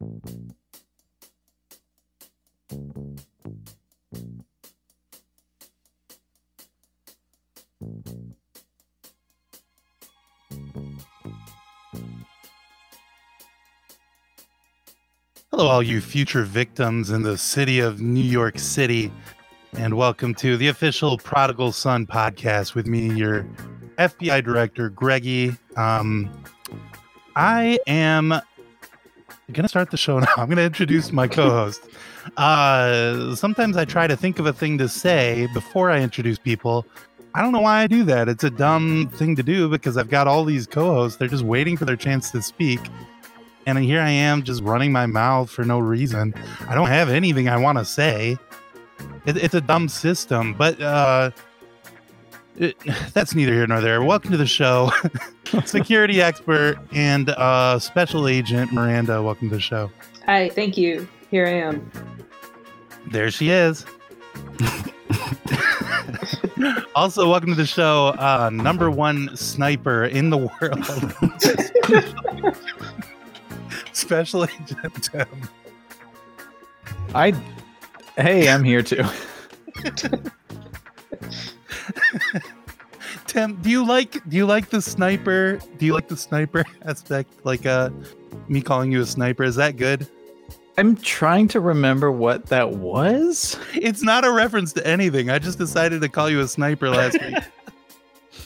Hello, all you future victims in the city of New York City, and welcome to the official Prodigal Son podcast with me, your FBI director, Greggy. Um, I am going to start the show now. I'm going to introduce my co host. Uh, sometimes I try to think of a thing to say before I introduce people. I don't know why I do that. It's a dumb thing to do because I've got all these co hosts. They're just waiting for their chance to speak and here I am just running my mouth for no reason. I don't have anything I want to say. It, it's a dumb system, but uh, it, that's neither here nor there. Welcome to the show, security expert and uh, special agent Miranda. Welcome to the show. Hi, thank you. Here I am. There she is. also, welcome to the show, uh, number one sniper in the world. Special Agent Tim. I. Hey, I'm here too. Tim, do you like do you like the sniper? Do you like the sniper aspect? Like uh me calling you a sniper, is that good? I'm trying to remember what that was. It's not a reference to anything. I just decided to call you a sniper last week.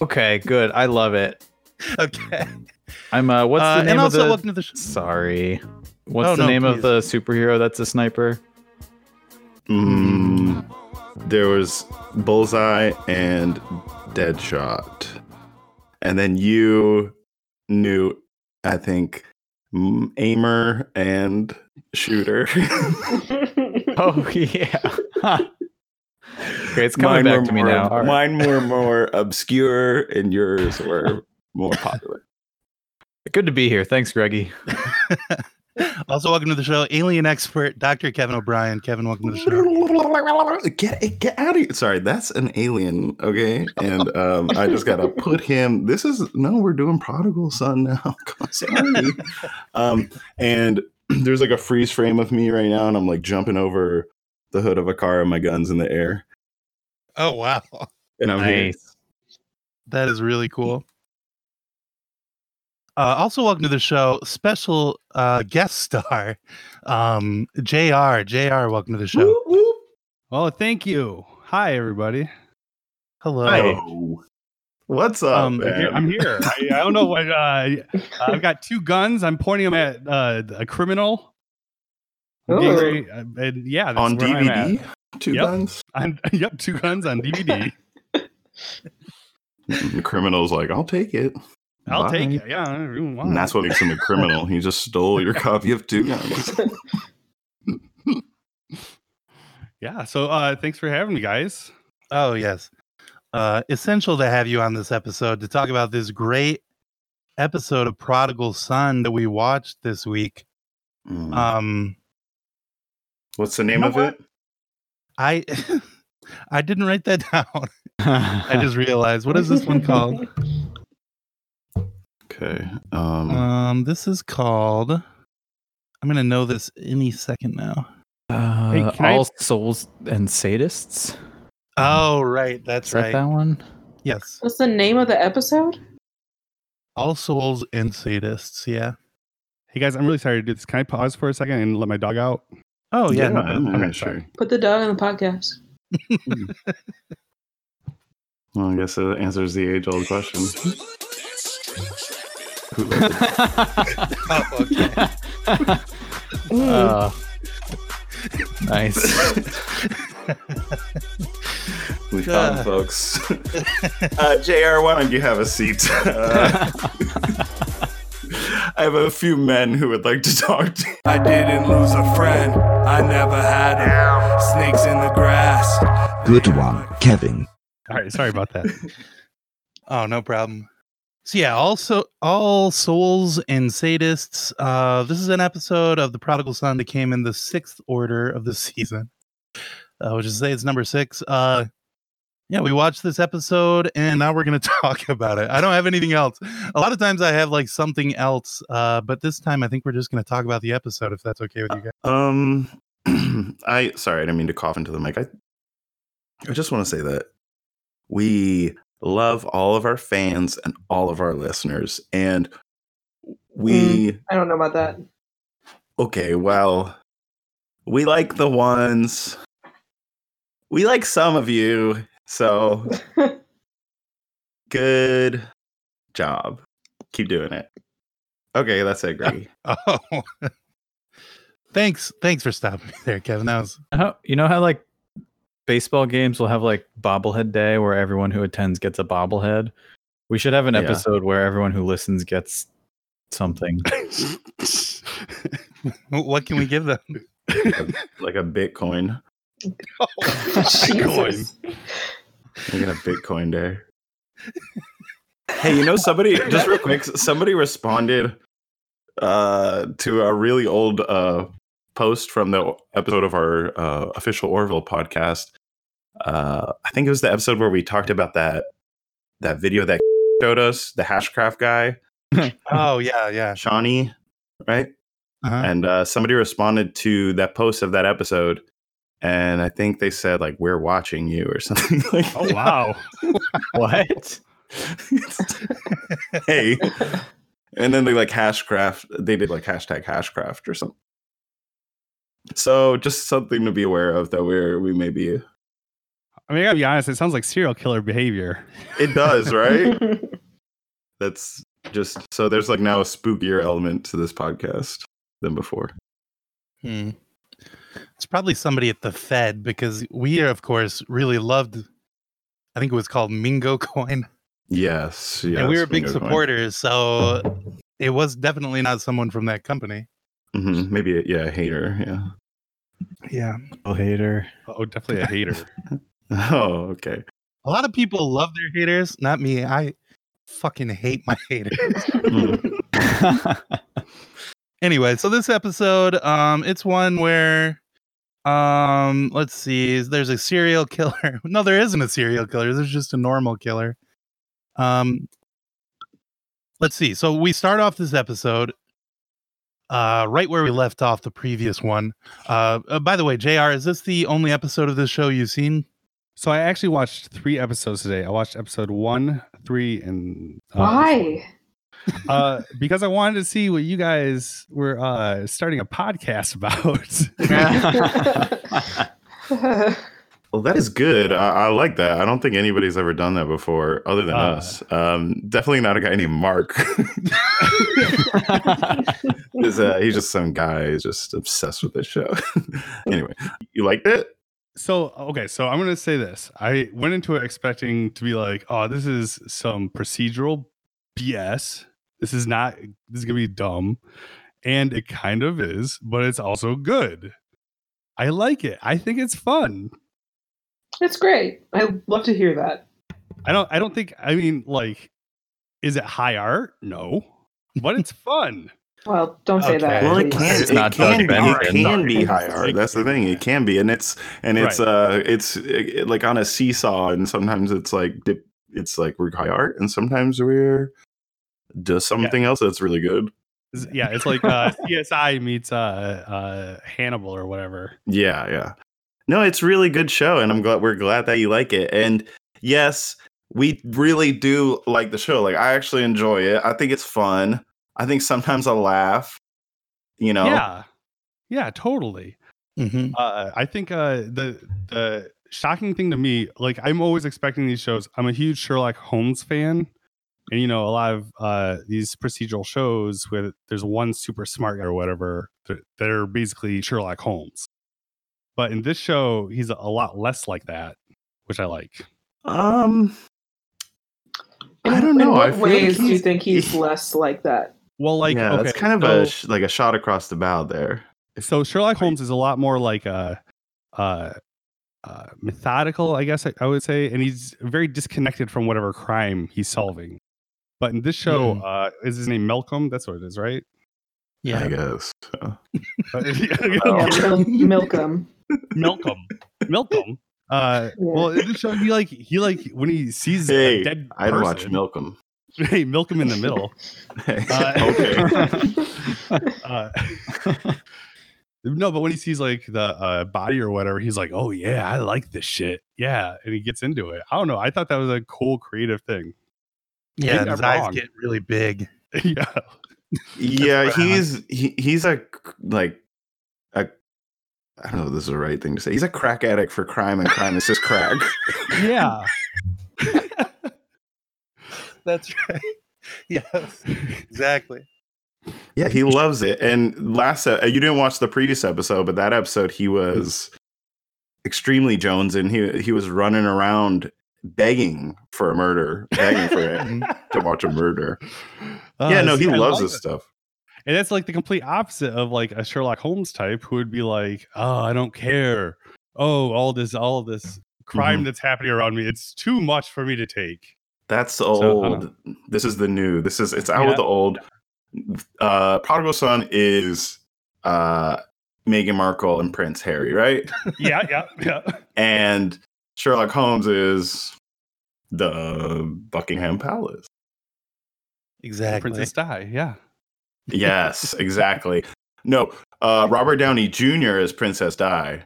okay, good. I love it. Okay. I'm uh what's the Uh, name and of the welcome to the sh- Sorry. What's Oh, the no, name of the superhero that's a sniper? Mm, there was Bullseye and Deadshot. And then you knew, I think, Aimer and Shooter. Oh yeah. Huh. okay, it's coming back were to me more, now. Right. Mine were more obscure and yours were more popular. Good to be here. Thanks, Greggy. Also welcome to the show, alien expert Dr. Kevin O'Brien. Kevin, welcome to the show. Get get out of here! Sorry, that's an alien. Okay, and um, I just gotta put him. This is no, we're doing prodigal son now. Sorry. um, and there's like a freeze frame of me right now, and I'm like jumping over the hood of a car and my guns in the air, Oh wow. and I'm here. Nice. That is really cool. Uh, also, welcome to the show, special uh, guest star, um, Jr. Jr. Welcome to the show. Whoop, whoop. Well, thank you. Hi, everybody. Hello. Oh, what's up, Um, man? I'm here. I, I don't know what. Uh, I've got two guns. I'm pointing them at uh, a criminal. I'm getting Ooh. ready- uh, and yeah, that's on where I'm at. DVD. Two Yep. guns. I'm, yep, two guns on DVD. The criminal's like, I'll take it. I'll Bye. take it. Yeah, I don't want And that's it. what makes him a criminal. He just stole your copy of Two Guns. Yeah. So, uh, thanks for having me, guys. Oh yes. Uh, essential to have you on this episode to talk about this great episode of Prodigal Son that we watched this week. Mm. Um, What's the name know of what? it? I I didn't write that down. I just realized. What is this one called? Okay. Um, Um, this is called. I'm gonna know this any second now. Uh, Hey, can I- all souls and sadists. Oh, right. That's Is right. that one? Yes. What's the name of the episode? All souls and sadists. Yeah. Hey, guys, I'm really sorry to do this. Can I pause for a second and let my dog out? Oh, yeah. no, yeah, no. yeah, Okay, sure. sorry. Put the dog on the podcast. Well, I guess it answers the age-old question. Who let the- Oh, okay. Uh, nice. we Uh. found folks. uh, Jr., why don't you have a seat? Uh, I have a few men who would like to talk to you. I didn't lose a friend. I never had 'em. Snakes in the grass. Good one, Kevin. All right. Sorry about that. Oh, no problem. So yeah, also all souls and sadists. Uh, this is an episode of the Prodigal Son that came in the sixth order of the season, uh, which is to say it's number six. Uh, yeah, we watched this episode and now we're going to talk about it. I don't have anything else. A lot of times I have like something else, uh, but this time I think we're just going to talk about the episode if that's okay with you guys. Um, I sorry, I didn't mean to cough into the mic. I I just want to say that we love all of our fans and all of our listeners, and we hmm, I don't know about that. okay. Well, we like the ones. We like some of you, so good job. Keep doing it. Okay, that's it, Greggy. Oh, thanks. Thanks for stopping me there, Kevin. That was How, you know how like baseball games will have like bobblehead day where everyone who attends gets a bobblehead? We should have an Yeah. episode where everyone who listens gets something. what can we give them? like a Bitcoin. Bitcoin. We got a Bitcoin day. Hey, you know somebody just real quick, somebody responded uh to a really old uh post from the episode of our uh official Orville podcast. Uh I think it was the episode where we talked about that that video that showed us, the hashcraft guy, Oh, yeah, yeah. Shawnee, right? Uh-huh. And uh somebody responded to that post of that episode and I think they said like we're watching you or something like Oh wow. what? hey. And then they like hashcraft, they did like hashtag hashcraft or something. So just something to be aware of that we're we may be I mean, I gotta be honest. It sounds like serial killer behavior. it does, right? That's just so there's like now a spookier element to this podcast than before. Hmm. It's probably somebody at the Fed because we, of course, really loved. I think it was called Mingo Coin, Yes. yes and we were big bingo coin. supporters. So it was definitely not someone from that company. Mhm, Maybe a, yeah, a hater. Yeah. Yeah, Oh, hater. Oh, definitely a hater. Oh, okay. a lot of people love their haters. Not me. I fucking hate my haters. Mm. anyway, so this episode, um, it's one where, um, let's see, there's a serial killer. No, there isn't a serial killer. There's just a normal killer. Um, let's see. So we start off this episode, uh, right where we left off the previous one. Uh, uh, by the way, Jr., is this the only episode of this show you've seen? So I actually watched three episodes today. I watched episode one, three, and uh, Why? Uh, because I wanted to see what you guys were uh starting a podcast about. Well, that is good. I, I like that. I don't think anybody's ever done that before, other than Uh. us. Um, definitely not a guy named Mark. He's, uh, he's just some guy who's just obsessed with this show. anyway, you liked it? So okay, so I'm gonna say this. I went into it expecting to be like, oh, this is some procedural BS. This is not. This is gonna be dumb, and it kind of is, but it's also good. I like it. I think it's fun. It's great. I love to hear that. I don't. I don't think. I mean, like, is it high art? No, but it's fun. Well, don't say that. Well, it can. It's it not can be. It can be high art. That's the thing. It can be, and it's and it's Right. uh it's uh, like on a seesaw, and sometimes it's like dip, it's like we're high art, and sometimes we're does something else that's really good. Yeah, it's like uh, CSI meets uh, uh, Hannibal or whatever. Yeah, yeah. No, it's really good show, and I'm glad we're glad that you like it. And yes, we really do like the show. Like I actually enjoy it. I think it's fun. I think sometimes I laugh. You know. Yeah, yeah, totally. Mm-hmm. Uh, I think uh, the the shocking thing to me, like I'm always expecting these shows. I'm a huge Sherlock Holmes fan, and you know a lot of uh, these procedural shows where there's one super smart guy or whatever that that are basically Sherlock Holmes. But in this show, he's a lot less like that, which I like. Um. I don't know. I what feel ways do you think he's less like that? Well, like yeah, okay, that's kind of so- a sh- like a shot across the bow there. so Sherlock Holmes is a lot more like a uh, uh, methodical, I guess I, I would say, and he's very disconnected from whatever crime he's solving. But in this show, Hmm. uh, is his name Malcolm? That's what it is, right? Yeah, I guess. so. Yeah, Malcolm, Malcolm. Uh, well, in the show, he like he like when he sees a Hey, dead I'd watch person, Milcom. Hey, milk him in the middle. Uh, okay. Uh, no, but when he sees like the uh, body or whatever, he's like, "Oh yeah, I like this shit." Yeah, and he gets into it. I don't know. I thought that was a cool, creative thing. Yeah, his I'm eyes wrong. get really big. yeah, Yeah, he's he, he's a like a I don't know if this is the right thing to say. He's a crack addict for crime, and crime is just crack. yeah. That's right. Yes, exactly. Yeah, he loves it. And last, uh, you didn't watch the previous episode, but that episode he was extremely Jones, and he he was running around begging for a murder, begging for it to watch a murder. yeah, Uh, no, he I loves like this it. stuff. And that's like the complete opposite of like a Sherlock Holmes type who would be like, "Oh, I don't care. Oh, all this, all this crime Mm-hmm. that's happening around me. It's too much for me to take." That's I don't old. this is the new. This is it's out Yeah. with the old. Uh, Prodigal Son is uh Meghan Markle and Prince Harry, right? Yeah, yeah, yeah. and Sherlock Holmes is the Buckingham Palace. Exactly. Princess Di. Yeah. Yes, exactly. No, uh, Robert Downey Jr. is Princess Di,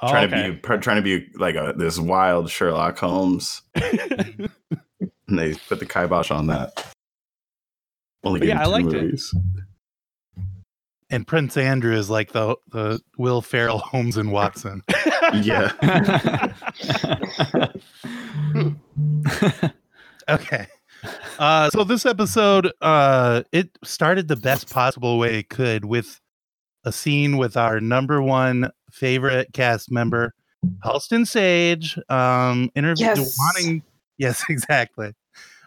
Oh, trying to be pr- trying to be like a this wild Sherlock Holmes, be. and they put the kibosh on that. Only But yeah, him I two liked it. movies. And Prince Andrew is like the the Will Ferrell, Holmes and Watson. Yeah, Okay. Uh, so this episode, uh, it started the best possible way it could with a scene with our number one favorite cast member, Halston Sage, um, interview Yes. wanting, yes, exactly,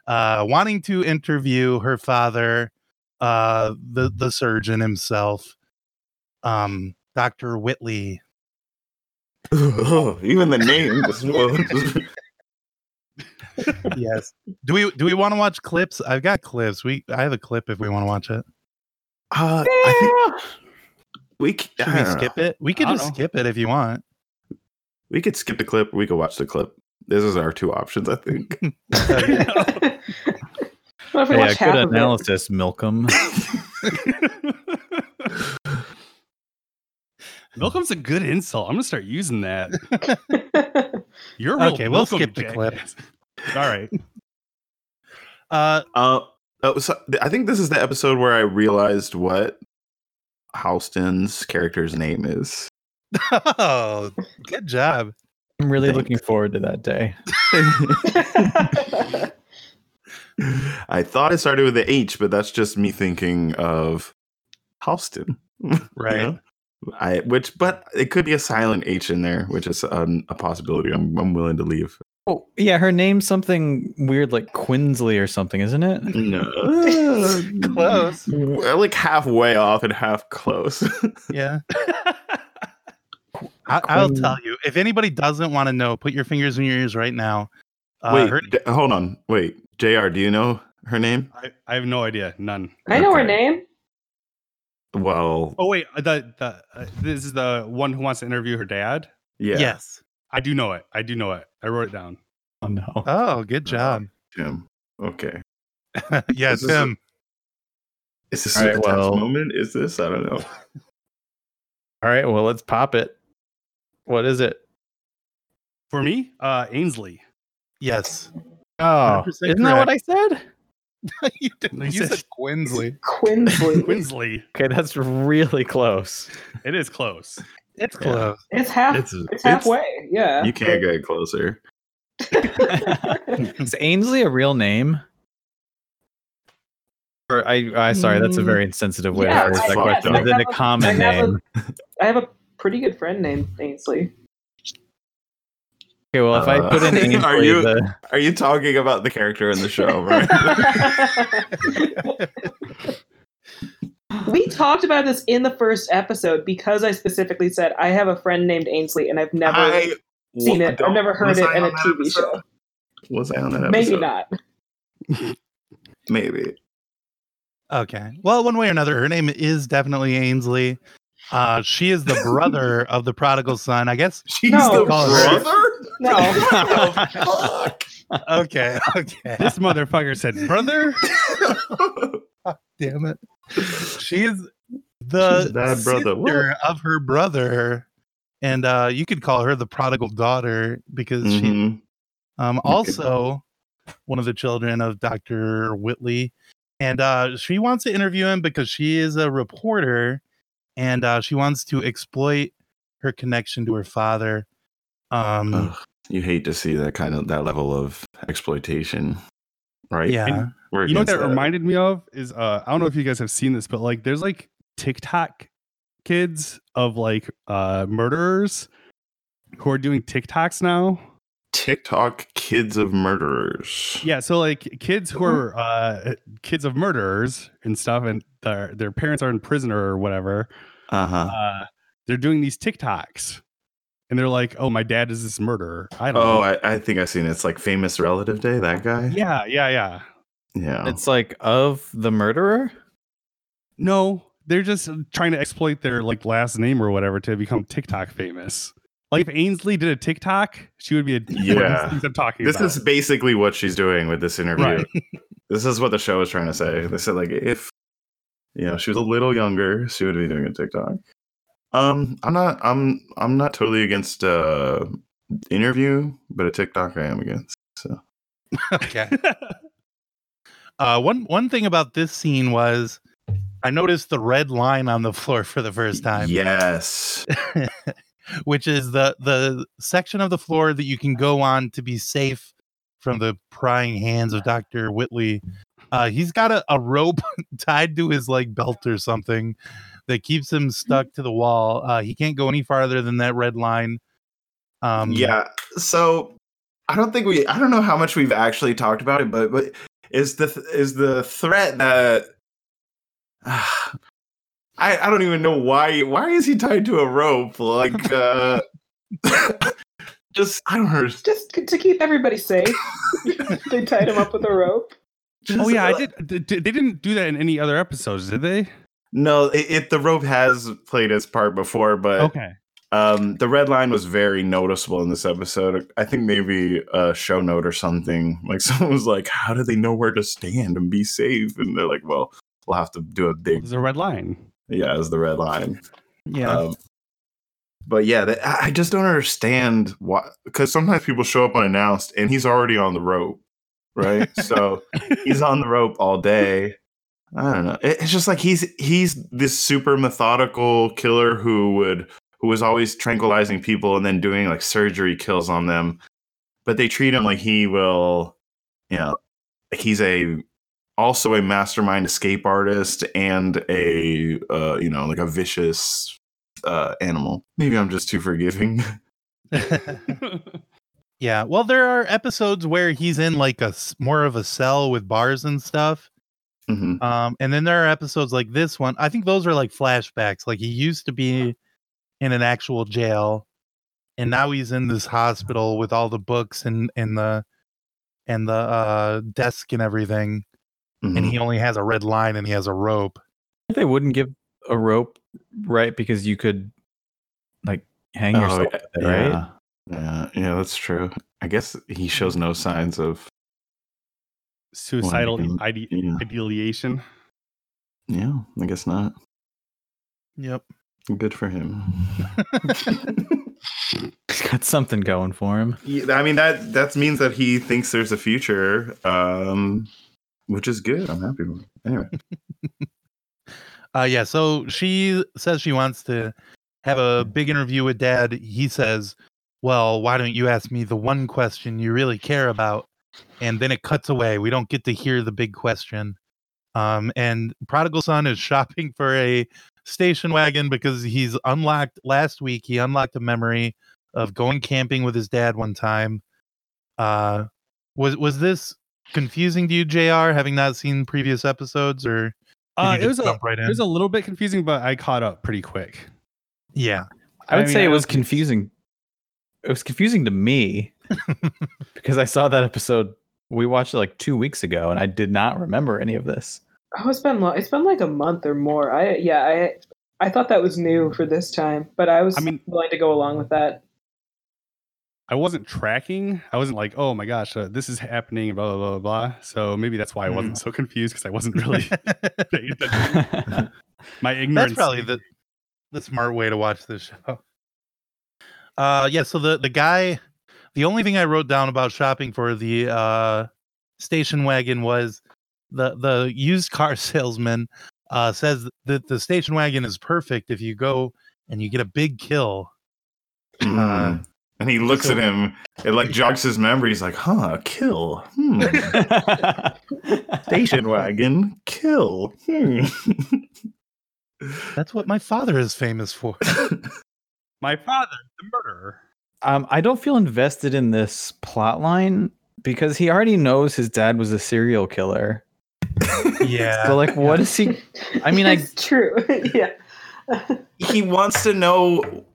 uh, wanting to interview her father, uh, the the surgeon himself, um, Doctor Whitly. even the name. just- yes. Do we do we want to watch clips? I've got clips. We I have a clip if we want to watch it. uh, I think we c- Should I we don't know. skip it? We could just know. skip it if you want. We could skip the clip. We could watch the clip. This is our two options, I think. What if we Hey, watch a half good analysis, Milcom. Milcom's a good insult. I'm gonna start using that. You're a real Okay, we'll Milcom skip the clip. All right. Uh Uh, oh, so I think this is the episode where I realized what Halston's character's name is. oh, good job. I'm really Thanks. looking forward to that day. I thought it started with the H, but that's just me thinking of Halston. you Right. know? I which, but it could be a silent H in there, which is um, a possibility. I'm I'm willing to leave. Oh, yeah, her name's something weird like Quinsley or something, isn't it? No, Close. Well, like halfway off and half close. Yeah. I, I'll tell you. If anybody doesn't want to know, put your fingers in your ears right now. Uh, Wait, her- d- hold on. Wait, Jr. Do you know her name? I, I have no idea. None. I know her name. Well, Oh wait, the the uh, this is the one who wants to interview her dad. yeah, Yes. I do know it. I do know it. I wrote it down. Oh no. Oh, good job. Jim. Okay. yes, This is a- Is this All a right, well- moment? Is this? I don't know. All right, well, let's pop it. What is it? For me, uh, Ainsley. Yes. Oh, isn't that what I said? you didn't. You You said- said Quinsley. Quinsley. Winsley. Okay, that's really close. It is close. It's Yeah. close. It's half. It's, It's, halfway. Yeah. You can't get closer. is Ainsley a real name? Or I, I sorry, that's a very insensitive way Yeah, to phrase it's that question. up. Is it I a have a- common I name? I have a pretty good friend named Ainsley. Okay, well, if I Uh, put in Ainsley, are you- the, Are you talking about the character in the show, right? we talked about this in the first episode because I specifically said I have a friend named Ainsley and I've never I seen it. I've never heard it I in a TV episode? show. Was I on that episode? Maybe not. Maybe. Okay. Well, one way or another, her name is definitely Ainsley. Uh, she is the brother of the prodigal son. I guess. She's No. the Call her. brother? No. Fuck. Okay. Okay. This motherfucker said, "Brother." Damn it. She is the She's bad brother. What? sister of her brother, and uh, you could call her the prodigal daughter because she Mhm. um, could. also one of the children of Dr. Whitly. And uh, she wants to interview him because she is a reporter and uh, she wants to exploit her connection to her father. Um, Ugh, you hate to see that kind of that level of exploitation, right? yeah. You know what against that reminded me of is uh I don't know if you guys have seen this, but like there's like TikTok kids of like uh murderers who are doing TikToks now. TikTok kids of murderers. Yeah, so like kids who are uh kids of murderers and stuff and their their parents are in prison or whatever. Uh huh. Uh they're doing these TikToks. And they're like, "Oh, my dad is this murderer." I don't Oh, know. I, I think I've seen it. It's like famous relative day. That guy. yeah, yeah, yeah. Yeah. It's like of the murderer. No, they're just trying to exploit their like last name or whatever to become TikTok famous. Like if Ainsley did a TikTok, she would be a one of these Yeah. things I'm talking this about. is basically what she's doing with this interview. Right. this is what the show is trying to say. They said like if you know she was a little younger, she would be doing a TikTok. Um, I'm not. I'm. I'm not totally against uh interview, but a TikTok I am against. So Okay. Uh, one one thing about this scene was I noticed the red line on the floor for the first time. yes, which is the the section of the floor that you can go on to be safe from the prying hands of Dr. Whitly. Uh, he's got a, a rope tied to his like belt or something that keeps him stuck to the wall. Uh, he can't go any farther than that red line. Um, yeah. So I don't think we. I don't know how much we've actually talked about it, but but is the th- is the threat that. I, I don't even know why why is he tied to a rope like uh just I don't know Just to keep everybody safe, they tied him up with a rope. just, oh yeah, I did. d- d- They didn't do that in any other episodes, did they? no it, it the rope has played its part before but Okay. um the red line was very noticeable in this episode I think maybe a show note or something like someone was like how do they know where to stand and be safe and they're like well we'll have to do a big There's a red line. Yeah as the red line yeah. Um, but yeah, that, I I just don't understand why. Because sometimes people show up unannounced, and he's already on the rope, right? so he's on the rope all day. I don't know. It- It's just like he's he's this super methodical killer who would who was always tranquilizing people and then doing like surgery kills on them. But they treat him like he will, you know, like he's a also a mastermind escape artist and a uh, you know like a vicious uh, animal. Maybe I'm just too forgiving. yeah. Well, there are episodes where he's in like a more of a cell with bars and stuff. Mhm. Um, and then there are episodes like this one. I think those are like flashbacks. Like he used to be in an actual jail, and now he's in this hospital with all the books and and the and the uh, desk and everything. And Mhm. he only has a red line and he has a rope. They wouldn't give a rope, right? Because you could like hang Oh, yourself, yeah, with it, right? yeah. yeah, yeah, that's true. I guess he shows no signs of. Suicidal Well, ide- yeah. ideation. Yeah, I guess not. Yep. Good for him. He's got something going for him. Yeah, I mean that that means that he thinks there's a future, um, which is good. I'm happy. With it. Anyway, Uh, yeah. So she says she wants to have a big interview with dad. He says, Well, why don't you ask me the one question you really care about? And then it cuts away. We don't get to hear the big question. Um, and Prodigal Son is shopping for a station wagon because he's unlocked last week. He unlocked a memory of going camping with his dad one time. Uh, was was this confusing to you, Jr. Having not seen previous episodes, or Uh, it was a right it was a little bit confusing, but I caught up pretty quick. yeah. I would mean, say it was confusing. It was confusing to me because I saw that episode. We watched it like two weeks ago, and I did not remember any of this. Oh, it's been lo- it's been like a month or more. I yeah, I I thought that was new for this time, but I was I mean- willing to go along with that. I wasn't tracking. I wasn't like, oh my gosh, uh, this is happening, blah, blah, blah, blah. So maybe that's why I wasn't so confused because I wasn't really paying attention. My ignorance. That's probably the the smart way to watch this show. Uh yeah, so the the guy the only thing I wrote down about shopping for the uh station wagon was the the used car salesman uh says that the station wagon is perfect if you go and you get a big kill. Mm. And he looks so- at him. It like jogs his memory. He's like, "Huh, kill. Hmm. Station wagon, kill. Hmm. That's what my father is famous for. my father, the murderer. um, I don't feel invested in this plot line because he already knows his dad was a serial killer. yeah. So like, what is he? I mean, I it's true. yeah. he wants to know.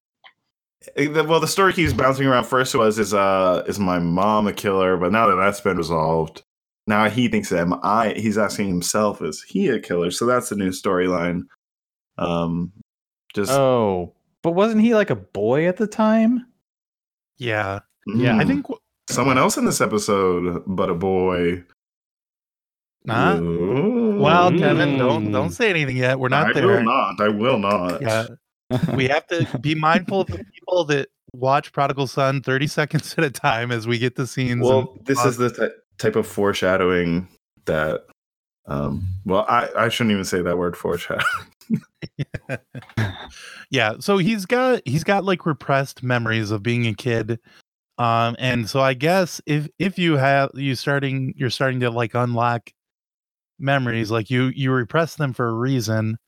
Eh, the- Well, the story keeps bouncing around. First was is uh is my mom a killer? But now that that's been resolved, now he thinks that am I. He's asking himself, is he a killer? So that's the new storyline. Um, just oh, but wasn't he like a boy at the time? yeah. yeah, I mm, think someone else in this episode, but a boy. Huh? Ooh. Well, Kevin, don't Mm. don't say anything yet. We're not I there. I will not. I will not. Yeah. We have to be mindful of the people that watch Prodigal Son 30 seconds at a time as we get the scenes. Well, and- this is the ty- type of foreshadowing that. Um, well, I, I shouldn't even say that word foreshadow. yeah, so he's got he's got like repressed memories of being a kid. Um, and so I guess if if you have you starting you're starting to like unlock memories, like you you repress them for a reason.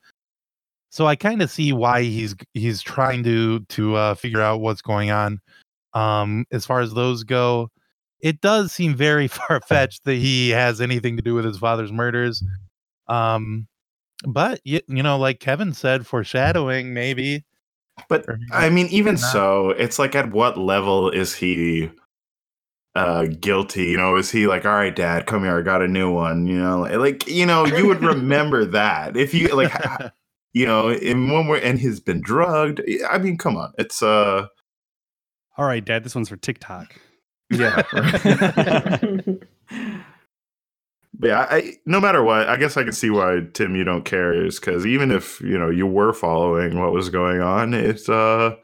So I kind of see why he's he's trying to to uh, figure out what's going on. Um, as far as those go, it does seem very far fetched that he has anything to do with his father's murders. Um, but you, you know, like Kevin said, foreshadowing maybe. But maybe I mean, even not. so, it's like at what level is he uh guilty? You know, is he like, all right, dad, come here, I got a new one, you know, like you know, you would remember that if you like you know, in one way, and he's been drugged. I mean, come on. It's uh All right, Dad, this one's for TikTok. yeah. But yeah, I, no matter what, I guess I can see why Tim you don't care is because even if you know you were following what was going on, it's uh,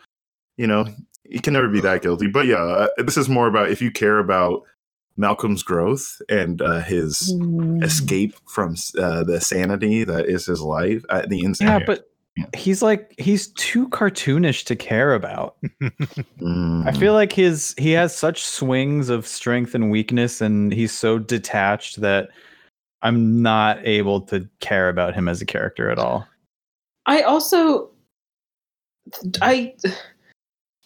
you know, you can never be that guilty. But yeah, uh, this is more about if you care about Malcolm's growth and uh, his escape from uh, the sanity that is his life, uh, the Yeah, but Yeah. he's like he's too cartoonish to care about. I Mm. feel like his he has such swings of strength and weakness, and he's so detached that I'm not able to care about him as a character at all. I also I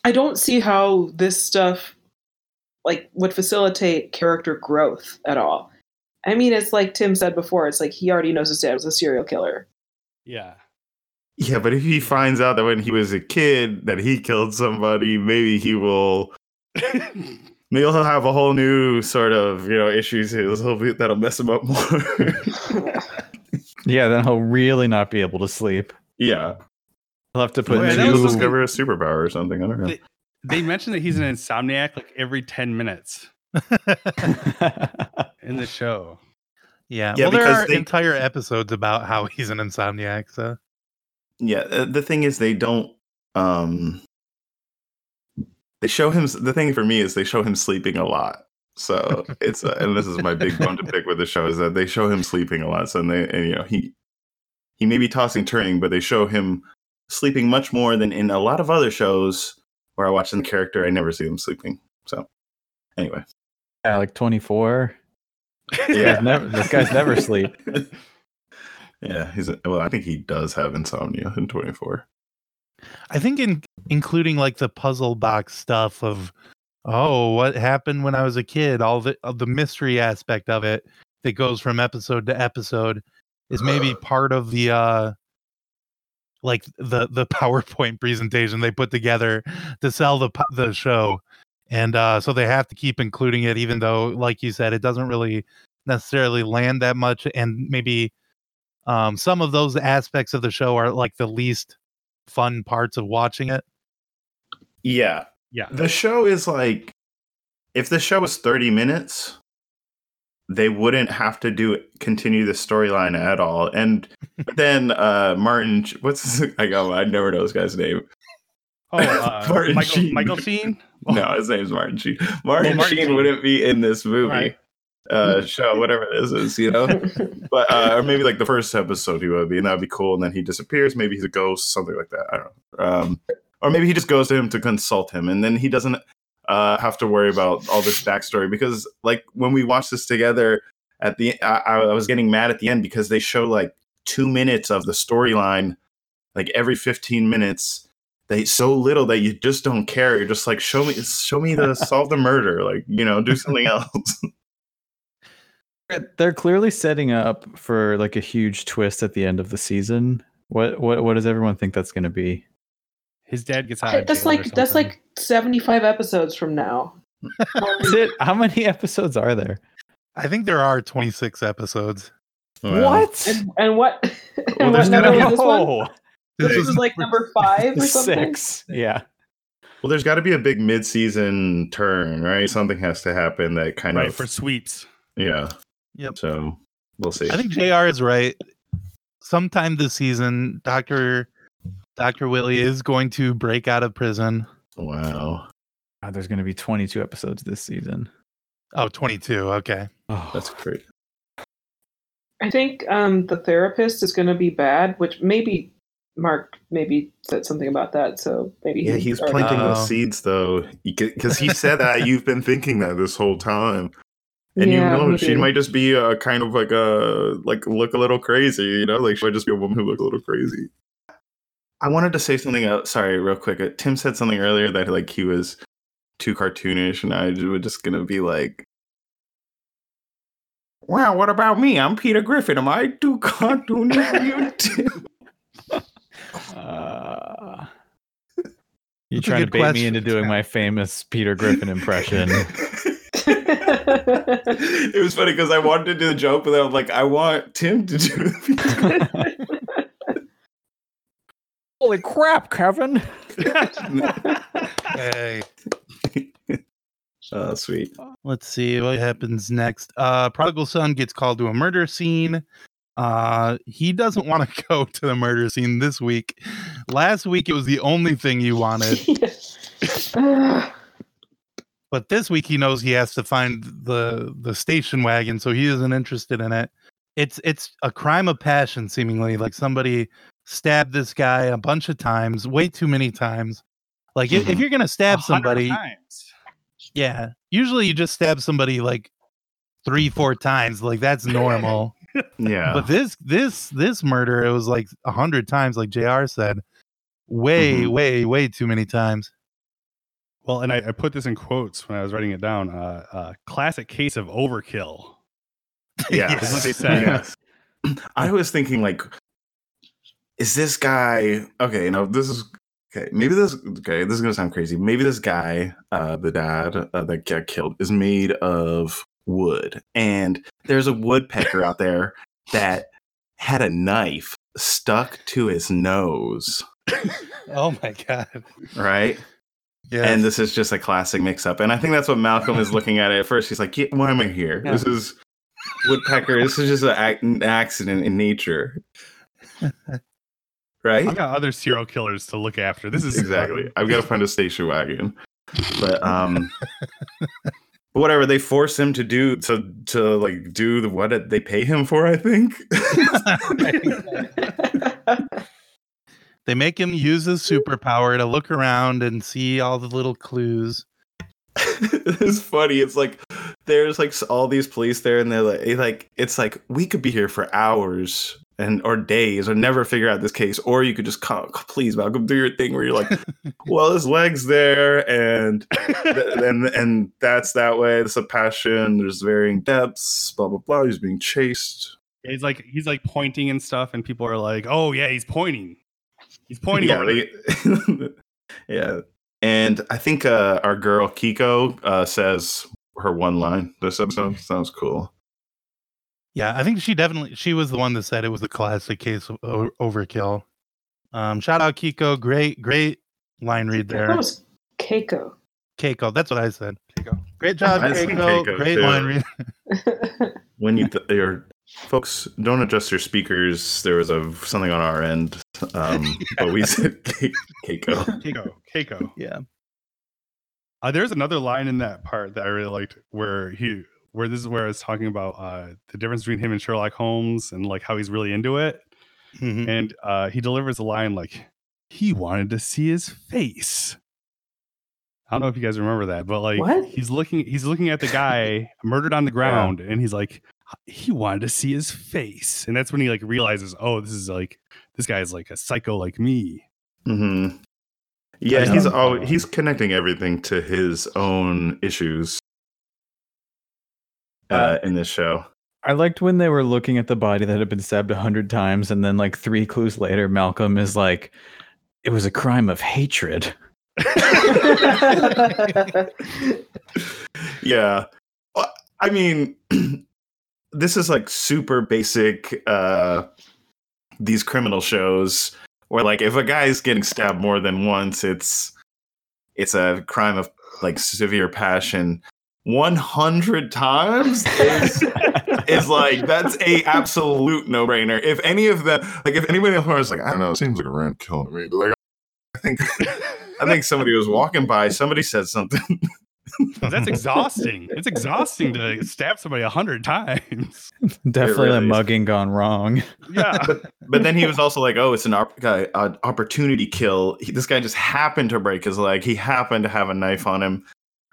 I don't see how this stuff like would facilitate character growth at all. I mean, it's like Tim said before, it's like he already knows his dad was a serial killer. Yeah. Yeah, but if he finds out that when he was a kid that he killed somebody, maybe he will. Maybe he'll have a whole new sort of you know issues. He'll be, that'll mess him up more. Yeah, then he'll really not be able to sleep. yeah, He'll have to put Well, maybe he'll was two. the- discover a superpower or something. I don't know. The- they mentioned that he's an insomniac like every 10 minutes in the show. Yeah, Yeah, well, there are they- entire episodes about how he's an insomniac. So Yeah, uh, the thing is they don't. um They show him. The thing for me is they show him sleeping a lot. So it's uh, and this is my big bone to pick with the show is that they show him sleeping a lot. So and they and you know he he may be tossing turning, but they show him sleeping much more than in a lot of other shows where I watch the character. I never see them sleeping. So anyway, yeah, like 24. yeah, Never, this guy's never sleep. yeah, he's a, well. I think he does have insomnia in twenty four. I think in including like the puzzle box stuff of oh, what happened when I was a kid, all the of the mystery aspect of it that goes from episode to episode is maybe part of the uh like the the PowerPoint presentation they put together to sell the the show. And uh so they have to keep including it even though like you said it doesn't really necessarily land that much and maybe um some of those aspects of the show are like the least fun parts of watching it. Yeah, Yeah. the show is like if the show was 30 minutes they wouldn't have to do continue the storyline at all and then uh martin what's his, i go i never know this guy's name Oh, uh, Martin Michael, Sheen. Michael Sheen? no his name's martin sheen martin, Martin sheen, Sheen. wouldn't be in this movie Right. uh show whatever this is you know but uh or maybe like the first episode he would be and that'd be cool and then he disappears maybe he's a ghost something like that i don't know um or maybe he just goes to him to consult him and then he doesn't uh have to worry about all this backstory because like when we watched this together at the I, I was getting mad at the end because they show like two minutes of the storyline like every 15 minutes they so little that you just don't care you're just like show me show me the solve the murder like you know do something else They're clearly setting up for like a huge twist at the end of the season. What what what does everyone think that's going to be? His dad gets out. of that's jail or like that's like 75 episodes from now. Is it how many episodes are there? I think there are 26 episodes. Wow. What? And, and what? Well, and what there's number gotta was this one? This This was is like number five or something. six. Yeah. Well, there's got to be a big mid-season turn, right? Something has to happen that kind right of, for sweeps. yeah. Yep. So we'll see. I think JR is right. Sometime this season, Dr. Dr. Willie is going to break out of prison. wow, God, there's going to be 22 episodes this season. Oh, 22. Okay. Oh, that's great. I think um, the therapist is going to be bad, which maybe Mark maybe said something about that. So maybe Yeah, he he's planting those seeds though, because he said that you've been thinking that this whole time, and Yeah, you know she might just be a kind of like a like look a little crazy, you know, like she might just be a woman who looks a little crazy. I wanted to say something else. Sorry, real quick. Uh, Tim said something earlier that like he was too cartoonish, and I was just gonna be like, "Wow, what about me? I'm Peter Griffin. Am I too cartoonish for you too?" Uh, you trying to good bait me into doing my famous Peter Griffin impression? it was funny because I wanted to do the joke, but then I'm like, I want Tim to do the Holy crap, Kevin! Hey. Oh, sweet. Let's see what happens next. Uh prodigal son gets called to a murder scene. Uh he doesn't want to go to the murder scene this week. Last week it was the only thing you wanted, but this week he knows he has to find the the station wagon, so he isn't interested in it. It's it's a crime of passion seemingly, like somebody stabbed this guy a bunch of times, way too many times. Like if, if you're going to stab somebody, times. Yeah. Usually you just stab somebody like three, four times. Like that's normal. Yeah. but this this this murder, it was like a hundred times, like JR said. Way, Mhm. way, way too many times. Well, and I, I put this in quotes when I was writing it down. Uh, uh, classic case of overkill. yeah. That's what they said. Yes. I was thinking, like, is this guy okay? No, this is okay. Maybe this okay. This is gonna sound crazy. Maybe this guy, uh, the dad uh, that got killed, is made of wood, and there's a woodpecker out there that had a knife stuck to his nose, Oh my god. right? Yeah. And this is just a classic mix up. And I think that's what Malcolm is looking at at first. He's like, yeah, why am I here? This is woodpecker. This is just an accident in nature. Right? I've got other serial killers to look after. This is exactly. I've got to find a station wagon. But um whatever they force him to do to to like do the what they pay him for, I think. they make him use his superpower to look around and see all the little clues. it's funny. It's like there's like all these police there, and they're like, like it's like we could be here for hours and or days, or never figure out this case, or you could just come, please, Malcolm, do your thing where you're like, well, his legs there, and th- and and that's that way. It's a passion. There's varying depths. Blah blah blah. He's being chased. he's like he's like pointing and stuff, and people are like, "Oh yeah, he's pointing. He's pointing." yeah, they- yeah. And I think uh, our girl Kiko uh, says her one line this episode. Sounds cool. Yeah, I think she definitely she was the one that said it was a classic case of o- overkill. Um, shout out Kiko, great, great line read That there. was Keiko. Keiko, that's what I said. Keiko. Great job, I Keiko. Keiko, Great too. line read. when you th- your folks don't adjust your speakers, there was a something on our end, um, but we said Ke- Keiko. Keiko, Keiko. Yeah. Uh, there's another line in that part that I really liked where he where this is where I was talking about uh, the difference between him and Sherlock Holmes and like how he's really into it. Mhm. And uh, he delivers a line like he wanted to see his face. I don't know if you guys remember that, but like What? he's looking he's looking at the guy murdered on the ground and he's like he wanted to see his face. And that's when he like realizes, oh, this is like this guy is like a psycho like me. Yeah, Yeah. he's always, he's connecting everything to his own issues uh, in this show. I liked when they were looking at the body that had been stabbed a hundred times, and then like three clues later, Malcolm is like, "It was a crime of hatred." Yeah, I mean, this is like super basic. Uh, these criminal shows where like if a guy's getting stabbed more than once, it's it's a crime of like severe passion. One hundred times is is like that's a absolute no brainer. If any of them, like if anybody else was like, I don't know, it seems like a rent killing me. Like I think I think somebody was walking by, somebody said something. Oh, that's exhausting. It's exhausting to stab somebody a hundred times. Definitely really a is. mugging gone wrong. Yeah. But then he was also like, "Oh, it's an, op- guy, an opportunity kill." He, this guy just happened to break his leg. He happened to have a knife on him,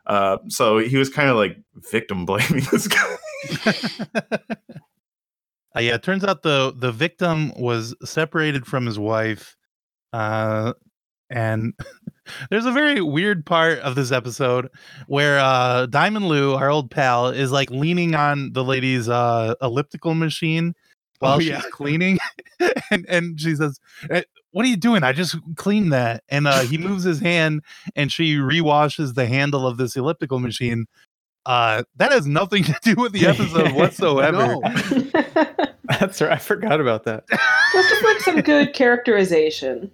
uh, so he was kind of like victim blaming this guy. Uh, yeah, it turns out the the victim was separated from his wife, uh, and there's a very weird part of this episode where uh, Diamond Lou, our old pal, is like leaning on the lady's uh, elliptical machine while Oh, she's yeah. cleaning, and and she says. "Eh, What are you doing? I just cleaned that. And uh, he moves his hand and she rewashes the handle of this elliptical machine. Uh, that has nothing to do with the episode whatsoever. That's right. I forgot about that. That's just like some good characterization.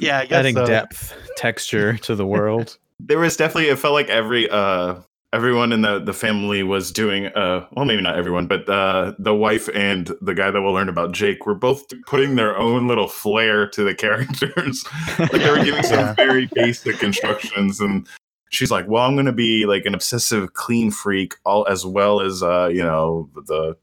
Yeah, I guess Adding so. depth, texture to the world. there was definitely it felt like every uh everyone in the the family was doing uh well maybe not everyone but uh the wife and the guy that we'll learn about jake were both putting their own little flair to the characters. Like they were giving some very basic instructions and she's like well i'm gonna be like an obsessive clean freak all as well as uh you know the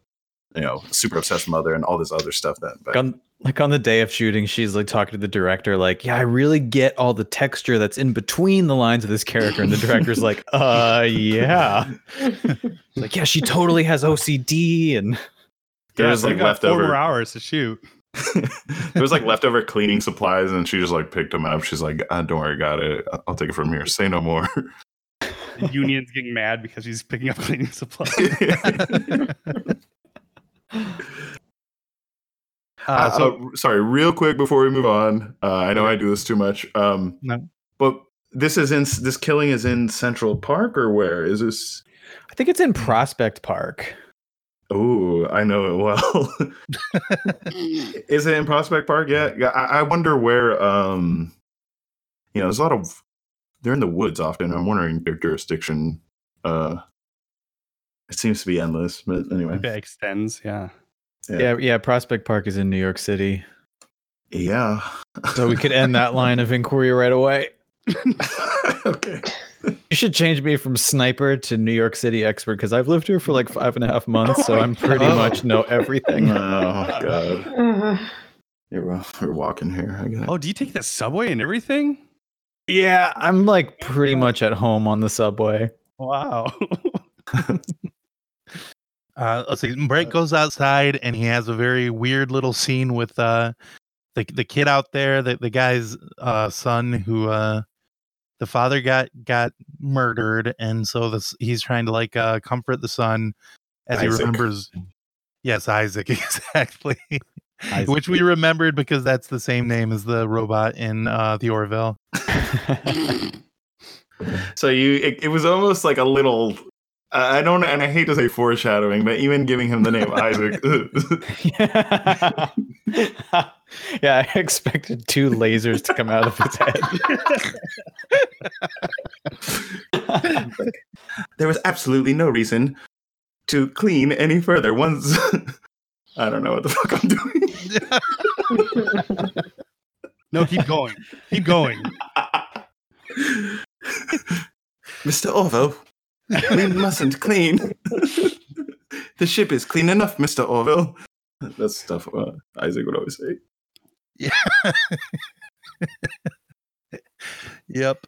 you know super obsessed mother and all this other stuff that but, Like on, like on the day of shooting, she's like talking to the director, like, "Yeah, I really get all the texture that's in between the lines of this character." And the director's like, "Uh, yeah." like, yeah, she totally has OCD, and there Yeah, was like got four leftover hours to shoot. there was like leftover cleaning supplies, and she just like picked them up. She's like, ah, "Don't worry, got it. I- I'll take it from here. Say no more." The union's getting mad because he's picking up cleaning supplies. Uh, Uh, so uh, sorry, real quick before we move on. Uh, I know I do this too much. Um, No. but this is in this killing is in Central Park or where is this? I think it's in Prospect Park. Oh, I know it well. is it in Prospect Park yet? Yeah, I, I wonder where. Um, you know, there's a lot of they're in the woods often. I'm wondering their jurisdiction. Uh, it seems to be endless, but anyway. It extends, yeah. Yeah. Yeah, yeah. Prospect Park is in New York City, Yeah. so we could end that line of inquiry right away. okay. You should change me from sniper to New York City expert because I've lived here for like five and a half months, so I'm pretty Oh. much know everything. Oh god. Uh, You're, we're walking here. I got Oh, do you take the subway and everything? Yeah, I'm like pretty much at home on the subway. Wow. uh, let's see. Bright goes outside and he has a very weird little scene with uh, the the kid out there, the the guy's uh, son who uh, the father got got murdered, and so this he's trying to like uh, comfort the son as he remembers. Yes, Isaac, exactly. Isaac. Which we remembered because that's the same name as the robot in uh, the Orville. So you, it, it was almost like a little. I I don't, and I hate to say foreshadowing, but even giving him the name Isaac, yeah, I expected two lasers to come out of his head. there was absolutely no reason to clean any further. Once, I don't know what the fuck I'm doing. No, keep going. Keep going. Mr. Orville, we mustn't clean. the ship is clean enough, Mr. Orville. That's stuff uh, Isaac would always say. Yeah. Yep.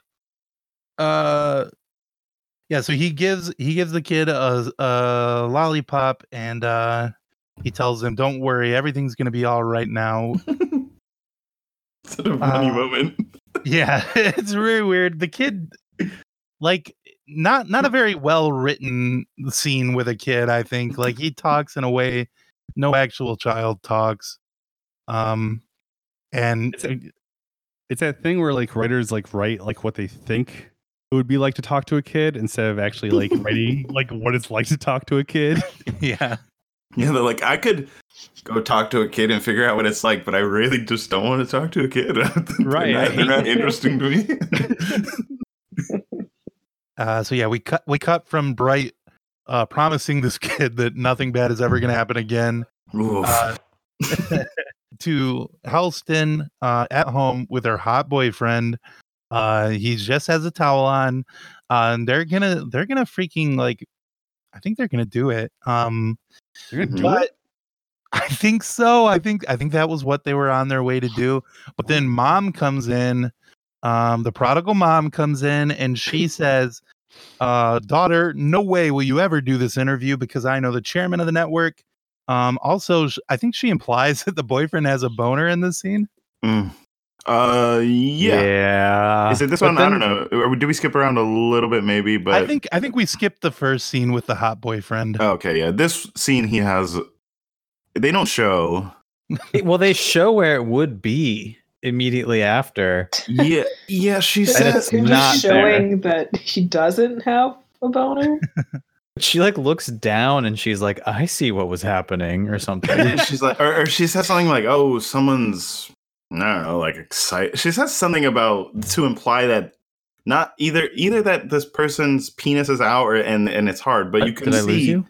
Uh yeah, so he gives he gives the kid a, a lollipop and uh he tells him, Don't worry, everything's gonna be all right now. Such a funny Uh, moment. yeah, it's really weird. The kid like not not a very well written scene with a kid, I think. Like he talks in a way no actual child talks. Um and It's a- It's that thing where like writers like write like what they think it would be like to talk to a kid instead of actually like writing like what it's like to talk to a kid. yeah. Yeah, they're like, I could go talk to a kid and figure out what it's like, but I really just don't want to talk to a kid. They're Right, not- They're not interesting to me. Uh, so yeah, we cut we cut from Bright uh, promising this kid that nothing bad is ever going to happen again uh, to Halston uh, at home with her hot boyfriend. Uh, he just has a towel on, uh, and they're gonna they're gonna freaking like, I think they're gonna do it. Um, You're gonna do it? I think so. I think I think that was what they were on their way to do. But then mom comes in, um, the prodigal mom comes in and she says, uh, daughter, no way will you ever do this interview because I know the chairman of the network. Um, also, I think she implies that the boyfriend has a boner in this scene. Mm. Uh, yeah. yeah. Is it this But one? I don't know. Or do we skip around a little bit, maybe? But I think I think we skipped the first scene with the hot boyfriend. okay, yeah. This scene he has. They don't show. Well, they show where it would be immediately after. Yeah, yeah. She And says. it's They're just not there. showing that he doesn't have a boner. She like looks down and she's like, "I see what was happening" or something. she's like, or, or she says something like, "Oh, someone's." I don't know, like excited. She says something about to imply that not either either that this person's penis is out or and and it's hard, but uh, you can Did I see. lose you?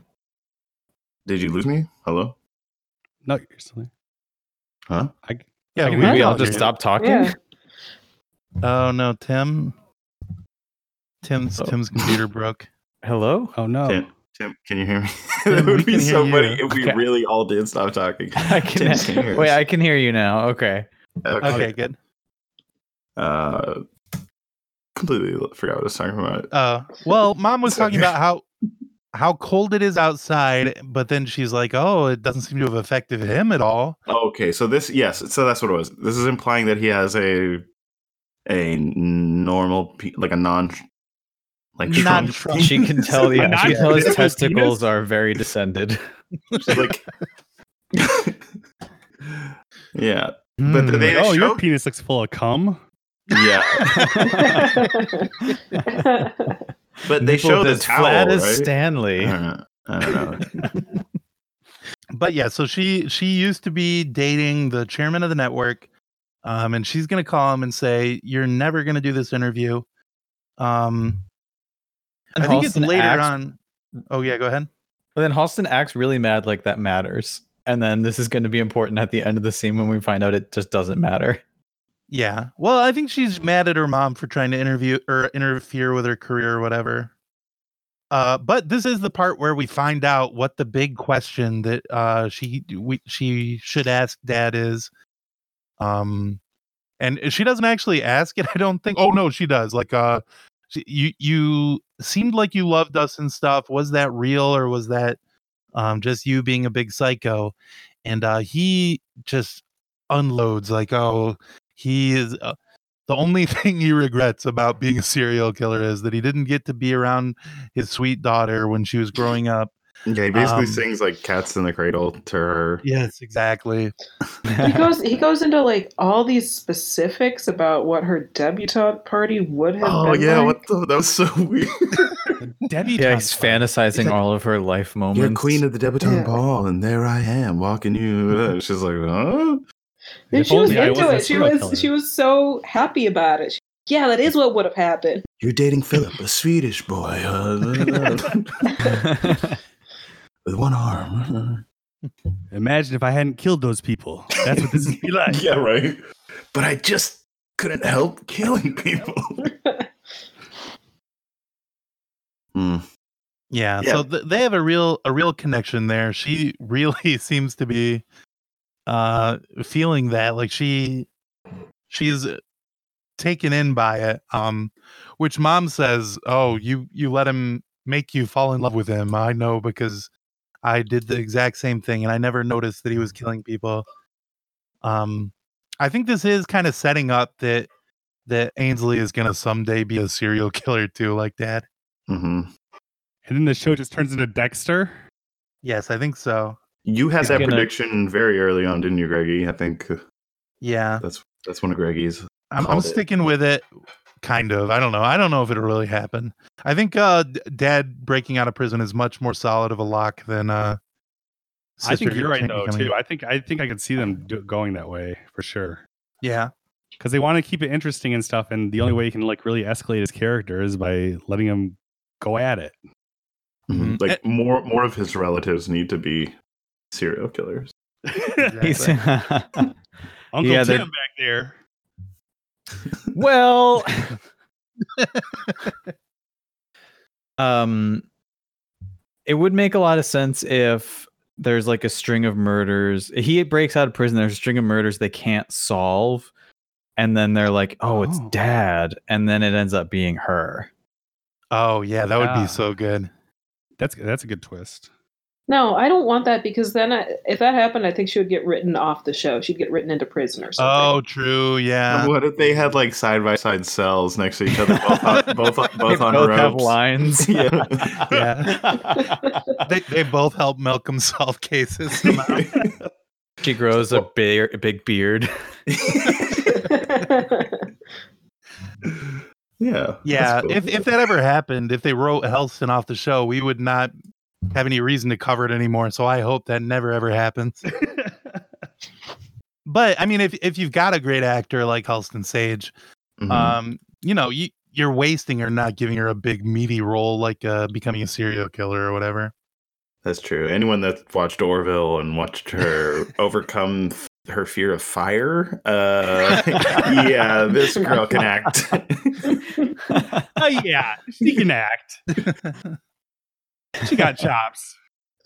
Did you lose me? Hello? No, you're still there. Huh? I, Yeah, I we can Maybe hear I'll you. just stop talking. Yeah. Oh no, Tim. Tim's Oh. Tim's computer broke. Hello. Oh no. Tim, Tim, can you hear me? Tim, it would be so hear funny you. if we Okay. really all did stop talking. I Tim, can. can you hear Wait. I can hear you now. Okay. Okay. Okay, good. Uh, completely forgot what I was talking about. Uh, well, mom was talking about how how cold it is outside, but then she's like, "Oh, it doesn't seem to have affected him at all." Okay, so this yes, so that's what it was. This is implying that he has a a normal pe- like a non like Non- shrunk She can tell. A Yeah, she can tell his testicles penis? are very descended. She's like Yeah. But Hmm. they oh, your penis looks full of cum. Yeah. But they Nipple show the as towel, flat as? Stanley. I don't know. I don't know. but yeah, so she she used to be dating the chairman of the network, um, and she's gonna call him and say, "You're never gonna do this interview." Um, And I think it's later acts- on. Oh yeah, go ahead. But then Halston acts really mad, like that matters. And then this is going to be important at the end of the scene when we find out it just doesn't matter. Yeah. Well, I think she's mad at her mom for trying to interview or interfere with her career or whatever. Uh, but this is the part where we find out what the big question that uh she we she should ask dad is. Um and she doesn't actually ask it, I don't think. Oh no, she does. Like uh she, you you seemed like you loved us and stuff. Was that real or was that um just you being a big psycho? And uh he just unloads like, oh, he is uh, the only thing he regrets about being a serial killer is that he didn't get to be around his sweet daughter when she was growing up. Yeah, he basically Um, sings like cats in the cradle to her. Yes, exactly. he goes he goes into like all these specifics about what her debutante party would have Oh been yeah, like. what the that was so weird. Debbie. Yeah, he's fantasizing He's like, all of her life moments. You're queen of the debutante Yeah. ball, and there I am walking you. She's like, huh? And she was into it. She was killer. she was so happy about it. She- yeah, that is what would have happened. You're dating Philip, a Swedish boy uh, with one arm. Imagine if I hadn't killed those people. That's what this is be like. yeah, right. But I just couldn't help killing people. Hmm. Yeah, Yeah. so th- they have a real a real connection there. She really seems to be uh feeling that like she she's taken in by it um which mom says, "Oh, you you let him make you fall in love with him. I know because I did the exact same thing and I never noticed that he was killing people." Um I think this is kind of setting up that that Ainsley is going to someday be a serial killer too like dad. hmm And then the show just turns into Dexter. Yes, I think so. You had that gonna- prediction very early on, didn't you, Greggy? I think uh, Yeah. that's that's one of Greggy's. I'm, I'm called it. sticking with it kind of i don't know i don't know if it'll really happen i think uh dad breaking out of prison is much more solid of a lock than uh I think you're right Jenny though coming- too. I think I think I could see them do, going that way for sure. yeah because they want to keep it interesting and stuff. And the only way you can like really escalate his character is by letting him go at it. Mhm. Mhm. Like more more of his relatives need to be serial killers. He's- Uncle Yeah, Tim they're- back there. well, um, it would make a lot of sense if there's like a string of murders. He breaks out of prison. There's a string of murders they can't solve, and then they're like, "Oh, it's Oh. dad," and then it ends up being her. oh yeah that would Yeah. be so good That's that's a good twist. No, I don't want that because then I, if that happened, I think she would get written off the show. She'd get written into prison or something. oh true yeah what if they had like side by side cells next to each other, both on, both on, both they on both have lines. Yeah. yeah they, they both help malcolm solve cases she grows a big, a big beard. yeah. yeah cool. if, if that ever happened if they wrote Halston off the show we would not have any reason to cover it anymore so i hope that never ever happens but i mean if, if you've got a great actor like Halston sage Mhm. um you know you you're wasting or not giving her a big meaty role like uh becoming a serial killer or whatever That's true. Anyone that watched Orville and watched her overcome f- her fear of fire, uh, yeah, this girl can act. oh yeah, she can act. She got chops.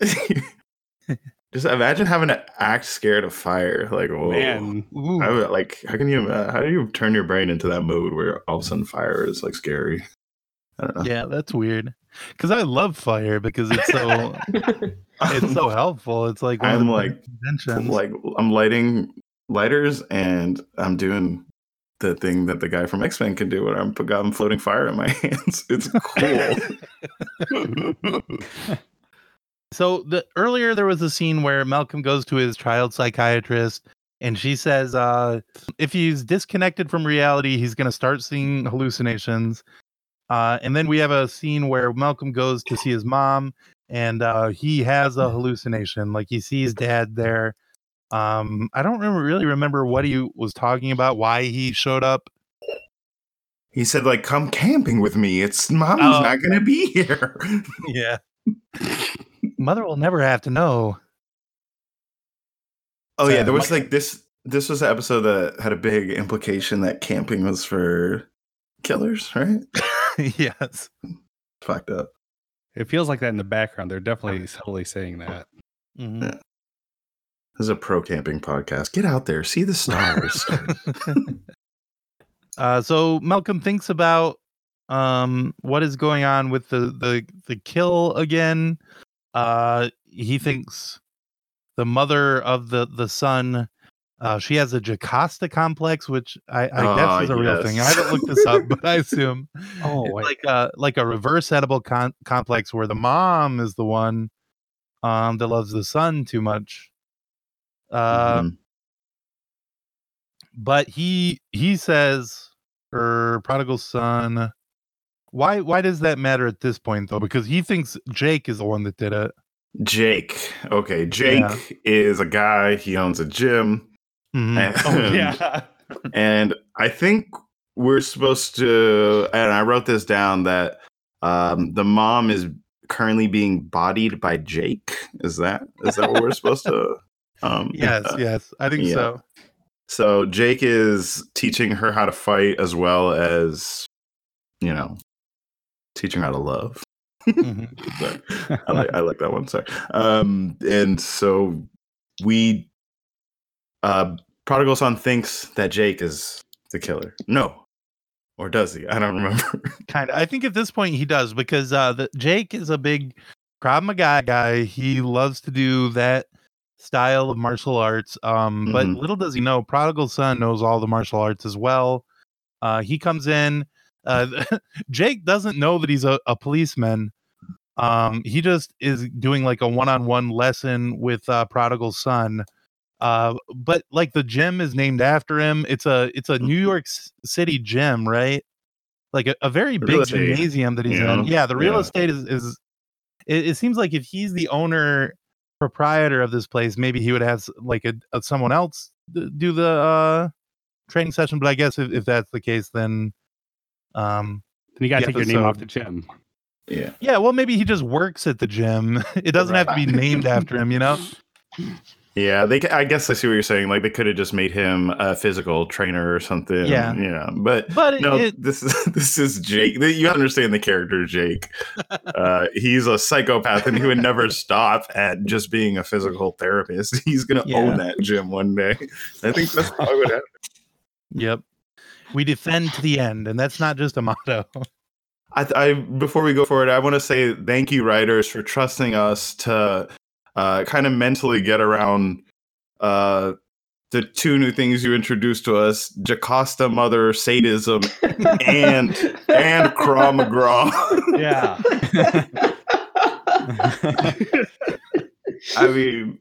Just imagine having to act scared of fire. Like, whoa. Man, Ooh. I would, like, how can you? Uh, how do you turn your brain into that mode where all of a sudden fire is like scary? I don't know. yeah that's weird because i love fire because it's so it's so helpful it's like I'm like- Like, I'm lighting lighters and I'm doing the thing that the guy from X Men can do, where I'm, I'm floating fire in my hands. It's cool. So the earlier there was a scene where Malcolm goes to his child psychiatrist and she says uh if he's disconnected from reality he's going to start seeing hallucinations. Uh and then we have a scene where Malcolm goes to see his mom and uh he has a hallucination like he sees dad there. Um I don't remember, really remember what he was talking about why he showed up. He said, like, come camping with me. It's mom's Oh. not gonna be here. Yeah. Mother will never have to know. oh yeah, there was like- like this this was an episode that had a big implication that camping was for killers, right? yes. Fucked up. it feels like that in the background. They're definitely subtly saying that. Mhm. This is a pro camping podcast. Get out there, see the stars. uh, so Malcolm thinks about um, what is going on with the the the kill again. Uh, he thinks the mother of the the son. Uh, she has a Jocasta complex, which I, I Ah, guess is a real thing. I yes. haven't looked this up, but I assume Oh, it's like a like a reverse Oedipal con- complex where the mom is the one um, that loves the son too much. Uh, Mhm. but he he says her prodigal son Why why does that matter at this point though? Because he thinks Jake is the one that did it. Jake. Okay, Jake Yeah. is a guy. He owns a gym. Mhm. And, Oh yeah. and I think we're supposed to. And I wrote this down that um, the mom is currently being bodied by Jake. Is that is that what we're supposed to? Um, Yes, uh, yes, I think yeah. so. So Jake is teaching her how to fight as well as, you know, teaching her how to love. Mhm. I like I like that one. Sorry. Um, and so we, uh, prodigal son thinks that Jake is the killer. No, or does he? I don't remember. Kind of. I think at this point he does because uh, the, Jake is a big Krav Maga guy. He loves to do that style of martial arts. Um, but Mhm. little does he know, Prodigal Son knows all the martial arts as well. Uh, he comes in. Uh, Jake doesn't know that he's a, a policeman. Um, he just is doing like a one-on-one lesson with uh, Prodigal Son. Uh, but like the gym is named after him. It's a it's a New York S- City gym, right? Like a, a very The big gymnasium that he's know? in. Yeah, the real Yeah. estate is is. It, it seems like if he's the owner proprietor of this place, maybe he would have like a, a someone else do the uh training session. But I guess if, if that's the case, then um Then you gotta Yeah, take your name off the gym. yeah. yeah, well maybe he just works at the gym. It doesn't have to be named after him, you know. Yeah, they. I guess I see what you're saying. Like they could have just made him a physical trainer or something. Yeah. yeah. But But no, it this is this is Jake. You understand the character Jake. Uh, he's a psychopath, and he would never stop at just being a physical therapist. He's gonna Yeah. own that gym one day. I think that's probably what happened. Yep. We defend to the end, and that's not just a motto. I, I before we go forward, I want to say thank you, writers, for trusting us to uh, kind of mentally get around uh, the two new things you introduced to us: Jocasta mother sadism and and Krav Maga. Yeah. I mean,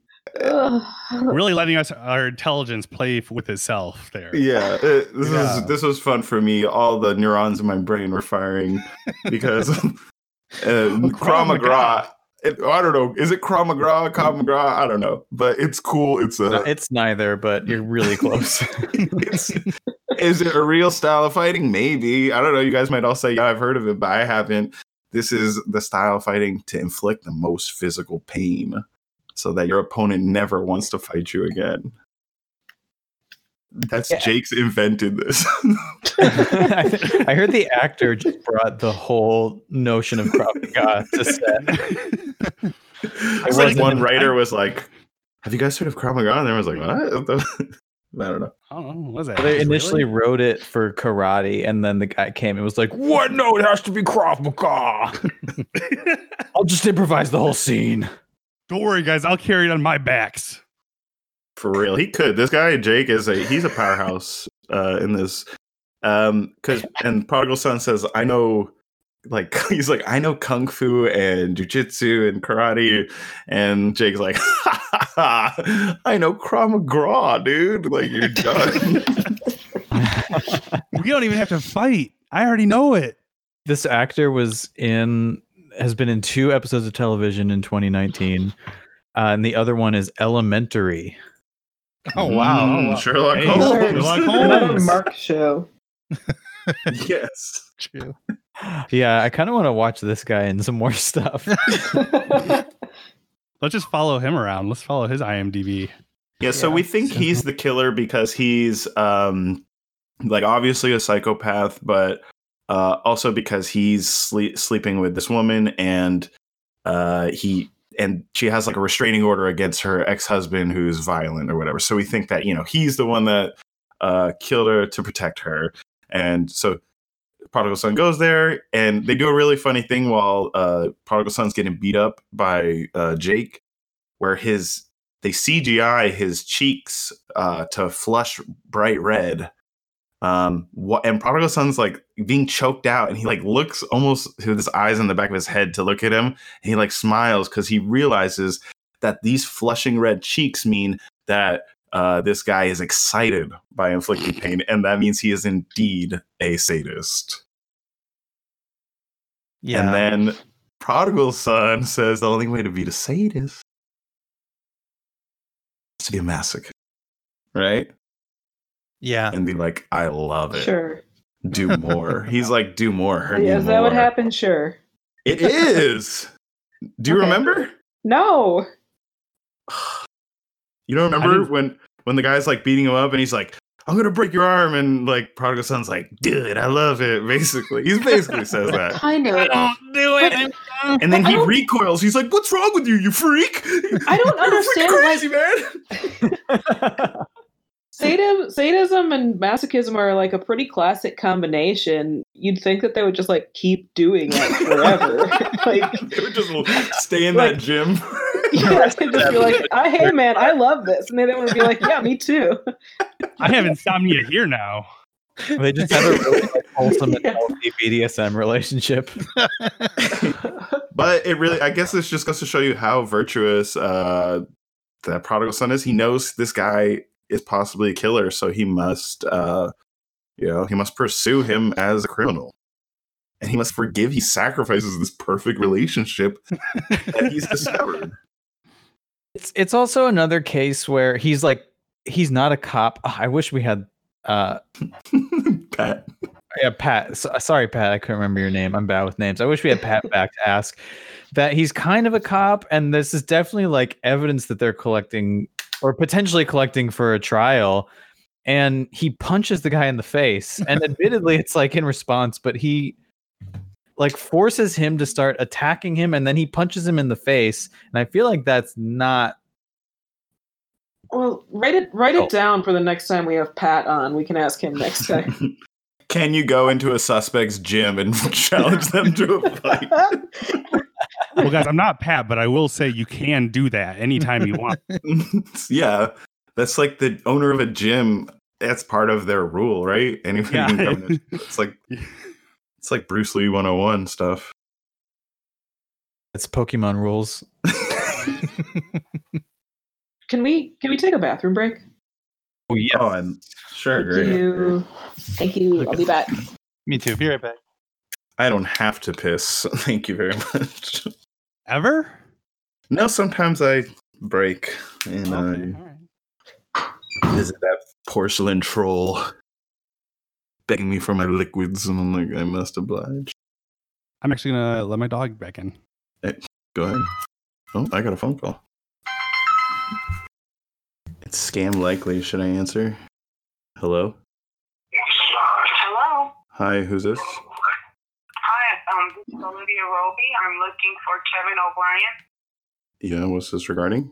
Really letting us our intelligence play with itself there. yeah, it, this Yeah. was this was fun for me. All the neurons in my brain were firing because uh, Krav Maga. It, I don't know. Is it Krav Maga, Krav Maga? I don't know, but it's cool. It's a it's neither, but you're really close. it's, is it a real style of fighting? Maybe. I don't know. You guys might all say, yeah, I've heard of it, but I haven't. This is the style of fighting to inflict the most physical pain so that your opponent never wants to fight you again. That's Yeah. Jake's invented this. I, th- I heard the actor just brought the whole notion of Krav Maga to set. it's like wasn't- one writer was like, Have you guys heard of Krav Maga? And everyone's like, What? I don't know. I don't know. What was that? They Really? initially wrote it for karate, and then the guy came and was like, "What? No, it has to be Krav Maga. I'll just improvise the whole scene." Don't worry, guys. I'll carry it on my backs. For real, he could. This guy Jake is a he's a powerhouse uh, in this. Um, because and Prodigal Son says, "I know." Like he's like, I know kung fu and jujitsu and karate, and Jake's like, ha, ha, ha, I know Krav Maga, dude. Like you're done. We don't even have to fight. I already know it. this actor was in has been in two episodes of television in 2019, uh, and the other one is Elementary. Oh wow. Mm, Sherlock Hey, Holmes. Sherlock Another Holmes. Mark show. yes. True. Yeah, I kind of want to watch this guy in some more stuff. Let's just follow him around. Let's follow his IMDb. Yeah, so Yeah. we think he's the killer because he's um like obviously a psychopath, but uh also because he's sleep- sleeping with this woman and uh he and she has like a restraining order against her ex-husband who's violent or whatever. So we think that, you know, he's the one that uh killed her to protect her. And so Prodigal Son goes there and they do a really funny thing while uh Prodigal Son's getting beat up by uh Jake where his they CGI his cheeks uh, to flush bright red. Um, what and Prodigal Son's like being choked out, and he like looks almost with his eyes in the back of his head to look at him, and he like smiles because he realizes that these flushing red cheeks mean that uh, this guy is excited by inflicting pain, and that means he is indeed a sadist. Yeah. And then prodigal son says the only way to beat a sadist is to be a masochist. Right? Yeah. And be like, I love it. Sure. Do more. He's like, do more. hurt me Yeah, is that what more." happened? Sure. It is. Do you Okay. remember? No. You don't remember when when the guy's like beating him up and he's like, I'm gonna break your arm, and like prodigal son's like, dude, I love it. Basically, he basically says that. Kind of. Don't do it. And then he recoils. He's like, "What's wrong with you, you freak? I don't You're understand, freaking crazy, man." Sadism, sadism and masochism are like a pretty classic combination. You'd think that they would just like keep doing it forever. like, they would just stay in Like- that gym. yeah, they'd just be like, I, "Hey, man, I love this," and then they would be like, "Yeah, me too." I have insomnia here now. They just have a really like, wholesome and Yeah. healthy BDSM relationship. but it really, I guess, this just goes to show you how virtuous uh, that prodigal son is. He knows this guy is possibly a killer, so he must, uh, you know, he must pursue him as a criminal. And he must forgive. He sacrifices this perfect relationship that he's discovered. It's it's also another case where he's like he's not a cop. Ah, I wish we had uh Pat. yeah Pat. So, sorry Pat, I couldn't remember your name. I'm bad with names. I wish we had Pat back to ask that he's kind of a cop, and this is definitely like evidence that they're collecting or potentially collecting for a trial. And he punches the guy in the face, and admittedly, it's like in response, but he like forces him to start attacking him, and then he punches him in the face. And I feel like that's not Well, write it write Oh. it down for the next time we have Pat on. We can ask him next time. Can you go into a suspect's gym and challenge them to a fight? Well, guys, I'm not Pat, but I will say you can do that anytime you want. yeah, that's like the owner of a gym. That's part of their rule, right? Anybody can come in. It's like it's like Bruce Lee 101 stuff. it's Pokemon rules. can we can we take a bathroom break? Oh yeah. Oh, and sure, Thank great. you. Thank you. I'll be back. Me too. Be right back. I don't have to piss. Thank you very much. Ever? no, sometimes I break and Okay, I all right. visit that porcelain troll begging me for my liquids, and I'm like, I must oblige. I'm actually gonna let my dog back in. Go ahead. Oh, I got a phone call. It's scam likely. Should I answer? Hello? Hello. Hi, who's this? Hi, um, this is Olivia Roby. I'm looking for Kevin O'Brien. Yeah, what's this regarding?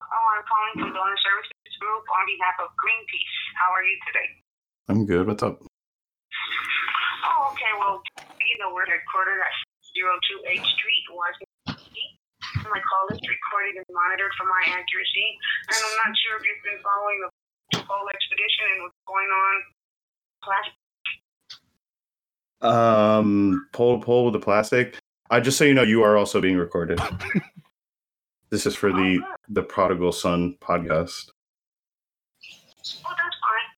Oh, I'm calling from Donor Services Group on behalf of Greenpeace. How are you today? I'm good. What's up? Oh, okay. Well, you know, we're headquartered at 02H Street, Washington, D.C. My call is recorded and monitored for my accuracy. And I'm not sure if you've been following the whole expedition and what's going on. Last Um, pull pull with the plastic. I just so you know, you are also being recorded. this is for the the Prodigal Son podcast. Oh, that's fine.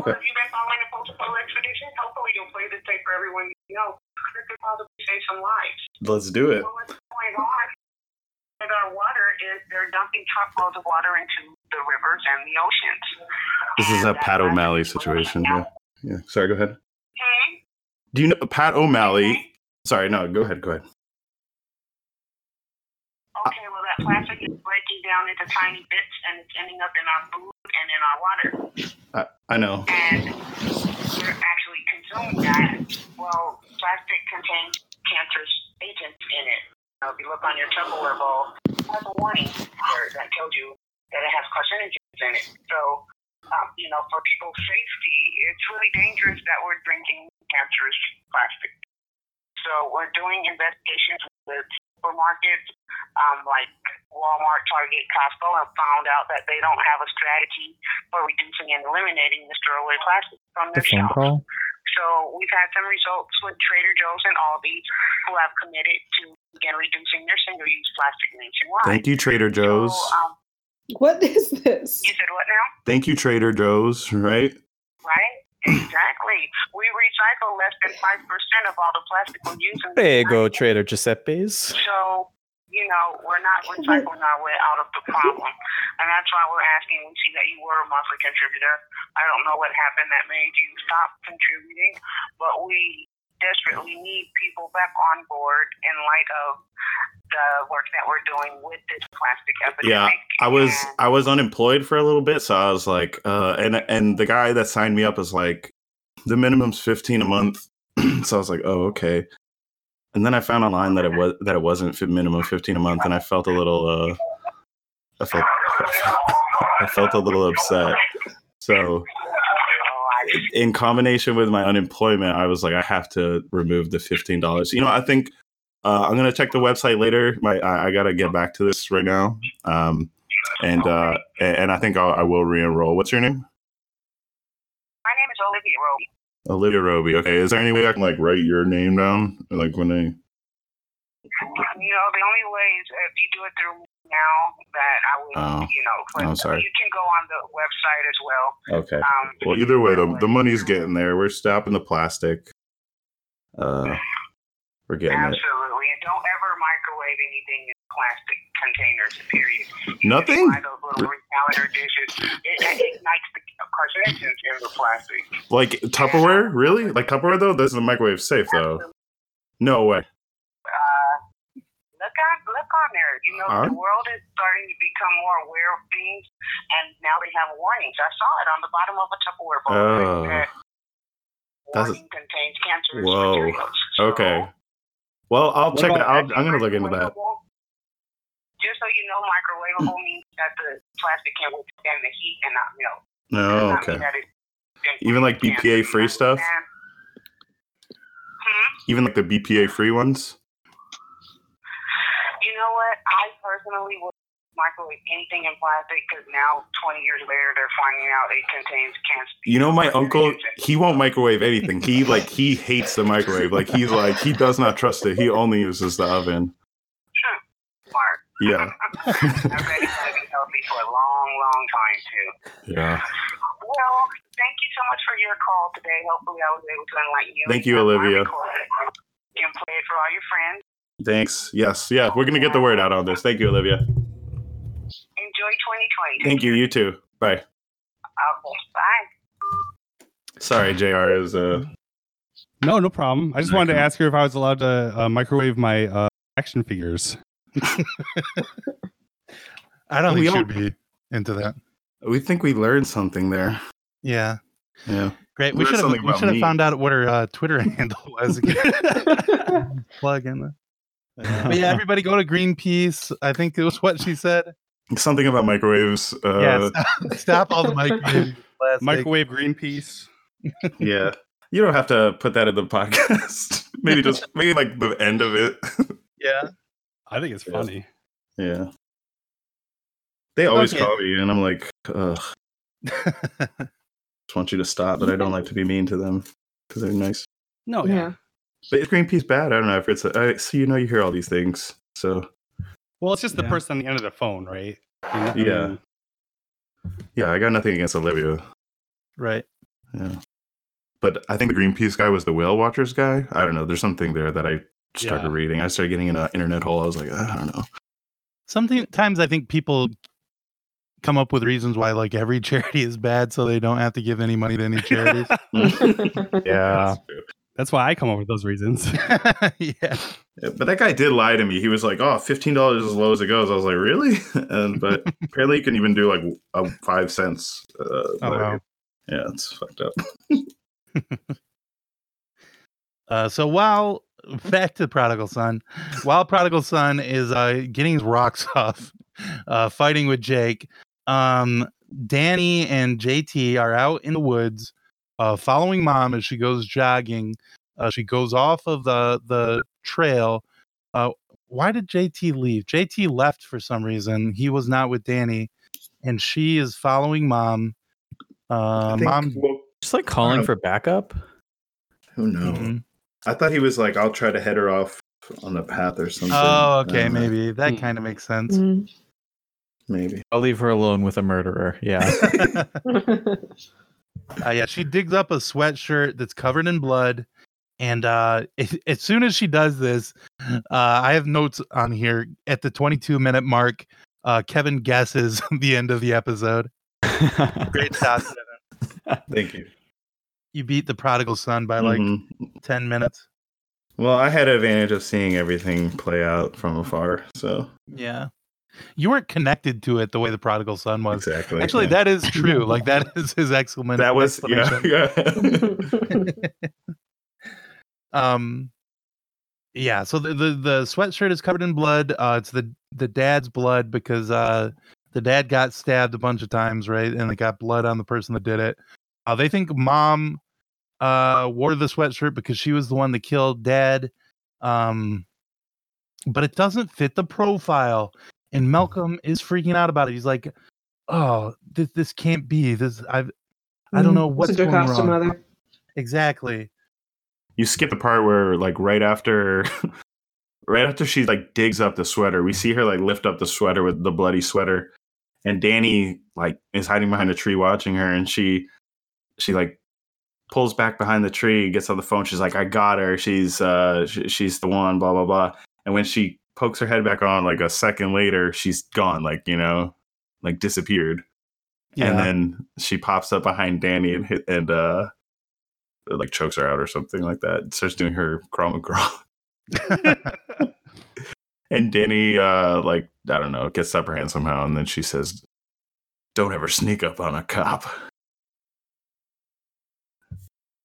Okay. Well, if you've been following the post-poll expedition, hopefully you'll play this tape for everyone you know. It could possibly save some lives. Let's do it. Well, what's going on with our water is they're dumping truckloads of water into the rivers and the oceans. This is a that Pat O'Malley situation. Yeah. Yeah. Sorry, go ahead. Hmm? Do you know Pat O'Malley? Sorry, no, go ahead, go ahead. Okay, well, that plastic is breaking down into tiny bits and it's ending up in our food and in our water. I, I know. And we're actually consuming that. Well, plastic contains cancerous agents in it. Now, if you look on your Tupperware bowl, it has a warning there that tells you that it has carcinogens in it. So, um, you know, for people's safety, it's really dangerous that we're drinking cancerous plastic. So we're doing investigations with supermarkets um, like Walmart, Target, Costco, and found out that they don't have a strategy for reducing and eliminating this throwaway plastic from The their phone shelves. call. So we've had some results with Trader Joe's and Aldi who have committed to begin reducing their single-use plastic nationwide. Thank you, Trader Joe's. So, um, What is this? you said what now? Thank you, Trader Joe's, right? Right? Exactly. We recycle less than five percent of all the plastic we use. in There you go. Trader Giuseppe's. So, you know, we're not recycling our way out of the problem. And that's why we're asking. We see that you were a monthly contributor. I don't know what happened that made you stop contributing, but we desperately need people back on board in light of the work that we're doing with this plastic Yeah. I was And I was unemployed for a little bit, so I was like, uh, and and the guy that signed me up was like, the minimum's fifteen a month, so I was like, oh okay. And then I found online that it was that it wasn't minimum fifteen a month, and I felt a little, uh, I felt I felt a little upset. So in combination with my unemployment, I was like, I have to remove the fifteen dollars. You know, I think uh, I'm gonna check the website later. My I, I gotta get back to this right now. Um, and uh, and I think I'll, I will re-enroll. What's your name? My name is Olivia Roby. Olivia Roby. Okay, is there any way I can like write your name down? Like when I You know, the only way is if you do it through now that I would, Oh. you know, but I'm sorry. you can go on the website as well. okay. Um, Well, either way, the the money's getting there. We're stopping the plastic. Uh, we're getting it. Absolutely. And don't ever microwave anything in plastic containers, period. Nothing? Buy those little recalibrator dishes. It, it ignites the carcinogens in the plastic. Like Tupperware? Really? Like Tupperware though? This is a microwave safe though. No way. Uh, look on, look on there. You know, Alright. the world is starting to become more aware of things, and now they have warnings. I saw it on the bottom of a Tupperware bowl. Oh. that That's- warning contains cancerous Whoa. materials. So, Okay. Well, I'll What check that. I'll, I'm gonna look into that. Just so you know, microwavable means that the plastic can withstand the heat and not melt. No, Oh, okay. mean that it- Even like. BPA free stuff? Hmm? Even like the BPA free ones. You know what? I personally would microwave anything in plastic because now, 20 years later, they're finding out it contains cancer. You know, my uncle, he won't microwave anything. He like he hates the microwave. Like he's like he does not trust it. He only uses the oven. Smart. Yeah. I bet it's going to be healthy for a long, long time, too. Yeah. Well, thank you so much for your call today. Hopefully, I was able to enlighten you. Thank you, and Olivia. can play it for all your friends. Thanks. Yes. Yeah. We're gonna get the word out on this. Thank you, Olivia. Enjoy 2020. Thank you. You too. Bye. Okay, bye. Sorry, Jr. Is uh. No, no problem. I just wanted to ask her if I was allowed to uh, microwave my uh, action figures. I don't We think don't- she'd be into that. We think we learned something there. Yeah. Yeah. Great. We Learn should have we should have found out what her uh, Twitter handle was. Plug in. But yeah, everybody go to Greenpeace. I think it was what she said. Something about microwaves. Uh, yeah, stop, stop all the microwave. Microwave Greenpeace. yeah. You don't have to put that in the podcast. maybe just maybe like the end of it. Yeah. I think it's funny. yeah. They always Okay. call me, and I'm like, ugh. Just want you to stop, but I don't like to be mean to them because they're nice. No, yeah. But is Greenpeace bad? I don't know if it's. A, I, so you know, you hear all these things. So Well, it's just the Yeah. person on the end of the phone, right? You know, I Yeah. mean, yeah, I got nothing against Olivia. right. Yeah. But I think the Greenpeace guy was the whale watchers guy. I don't know. There's something there that I started Yeah. reading. I started getting in an internet hole. I was like, ah, I don't know. Sometimes I think people come up with reasons why like every charity is bad so they don't have to give any money to any charities. Yeah. That's why I come up with those reasons. yeah. Yeah, But that guy did lie to me. He was like, "Oh, fifteen dollars as low as it goes." I was like, "Really?" And but apparently, you can even do like a five cents. Uh, Oh, wow. Yeah, it's fucked up. Uh, so while back to prodigal son, while prodigal son is uh, getting his rocks off, uh, fighting with Jake, um, Dani and JT are out in the woods, uh, following mom as she goes jogging. Uh, she goes off of the the trail. Uh, why did JT leave? JT left for some reason. He was not with Dani, and she is following mom. Uh, I think- mom. well, Just like calling for backup. who knows? Mhm. I thought he was like, "I'll try to head her off on the path or something." Oh, okay, Uh, maybe that Hmm. kind of makes sense. Mm. maybe. I'll leave her alone with a murderer. Yeah. Uh, yeah, she digs up a sweatshirt that's covered in blood, and uh, as soon as she does this, uh, I have notes on here at the 22 minute mark. Uh, Kevin guesses the end of the episode. Great job, Kevin. Thank you. You beat the prodigal son by like Mhm. 10 minutes. Well, I had advantage of seeing everything play out from afar. So Yeah. You weren't connected to it the way the prodigal son was. exactly. Actually, yeah. that is true. Like that is his excellent. that was yeah, yeah. um yeah so the, the the sweatshirt is covered in blood uh it's the the dad's blood because uh the dad got stabbed a bunch of times right and they got blood on the person that did it uh they think mom uh wore the sweatshirt because she was the one that killed dad um but it doesn't fit the profile and malcolm is freaking out about it. He's like oh this this can't be. This i've i don't know what's going Jocasta wrong. mother. exactly. You skip the part where like right after right after she like digs up the sweater we see her like lift up the sweater with the bloody sweater and Dani like is hiding behind a tree watching her and she she like pulls back behind the tree gets on the phone. She's like i got her. She's uh sh- she's the one blah blah blah. And when she pokes her head back on like a second later she's gone like you know like disappeared yeah. and then she pops up behind Dani and hit and uh like chokes her out or something like that. Starts doing her Krav Maga. and Dani, uh, like I don't know, gets the upper hand somehow, and then she says, "Don't ever sneak up on a cop."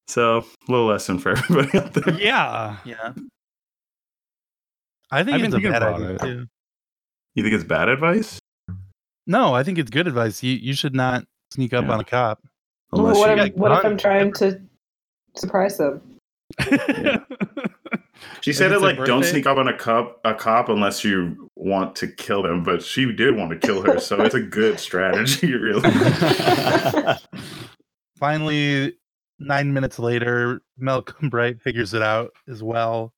So, little lesson for everybody out there. Yeah. Yeah. I think I've it's a bad about idea it. too. You think it's bad advice? No, I think it's good advice. You you should not sneak up Yeah. on a cop. Well, what, if, what if. I'm trying to surprise them? she said it it's a like, "Don't sneak up on a cop, a cop, unless you want to kill them." But she did want to kill her, so it's a good strategy, really. Finally, nine minutes later, Malcolm Bright figures it out as well.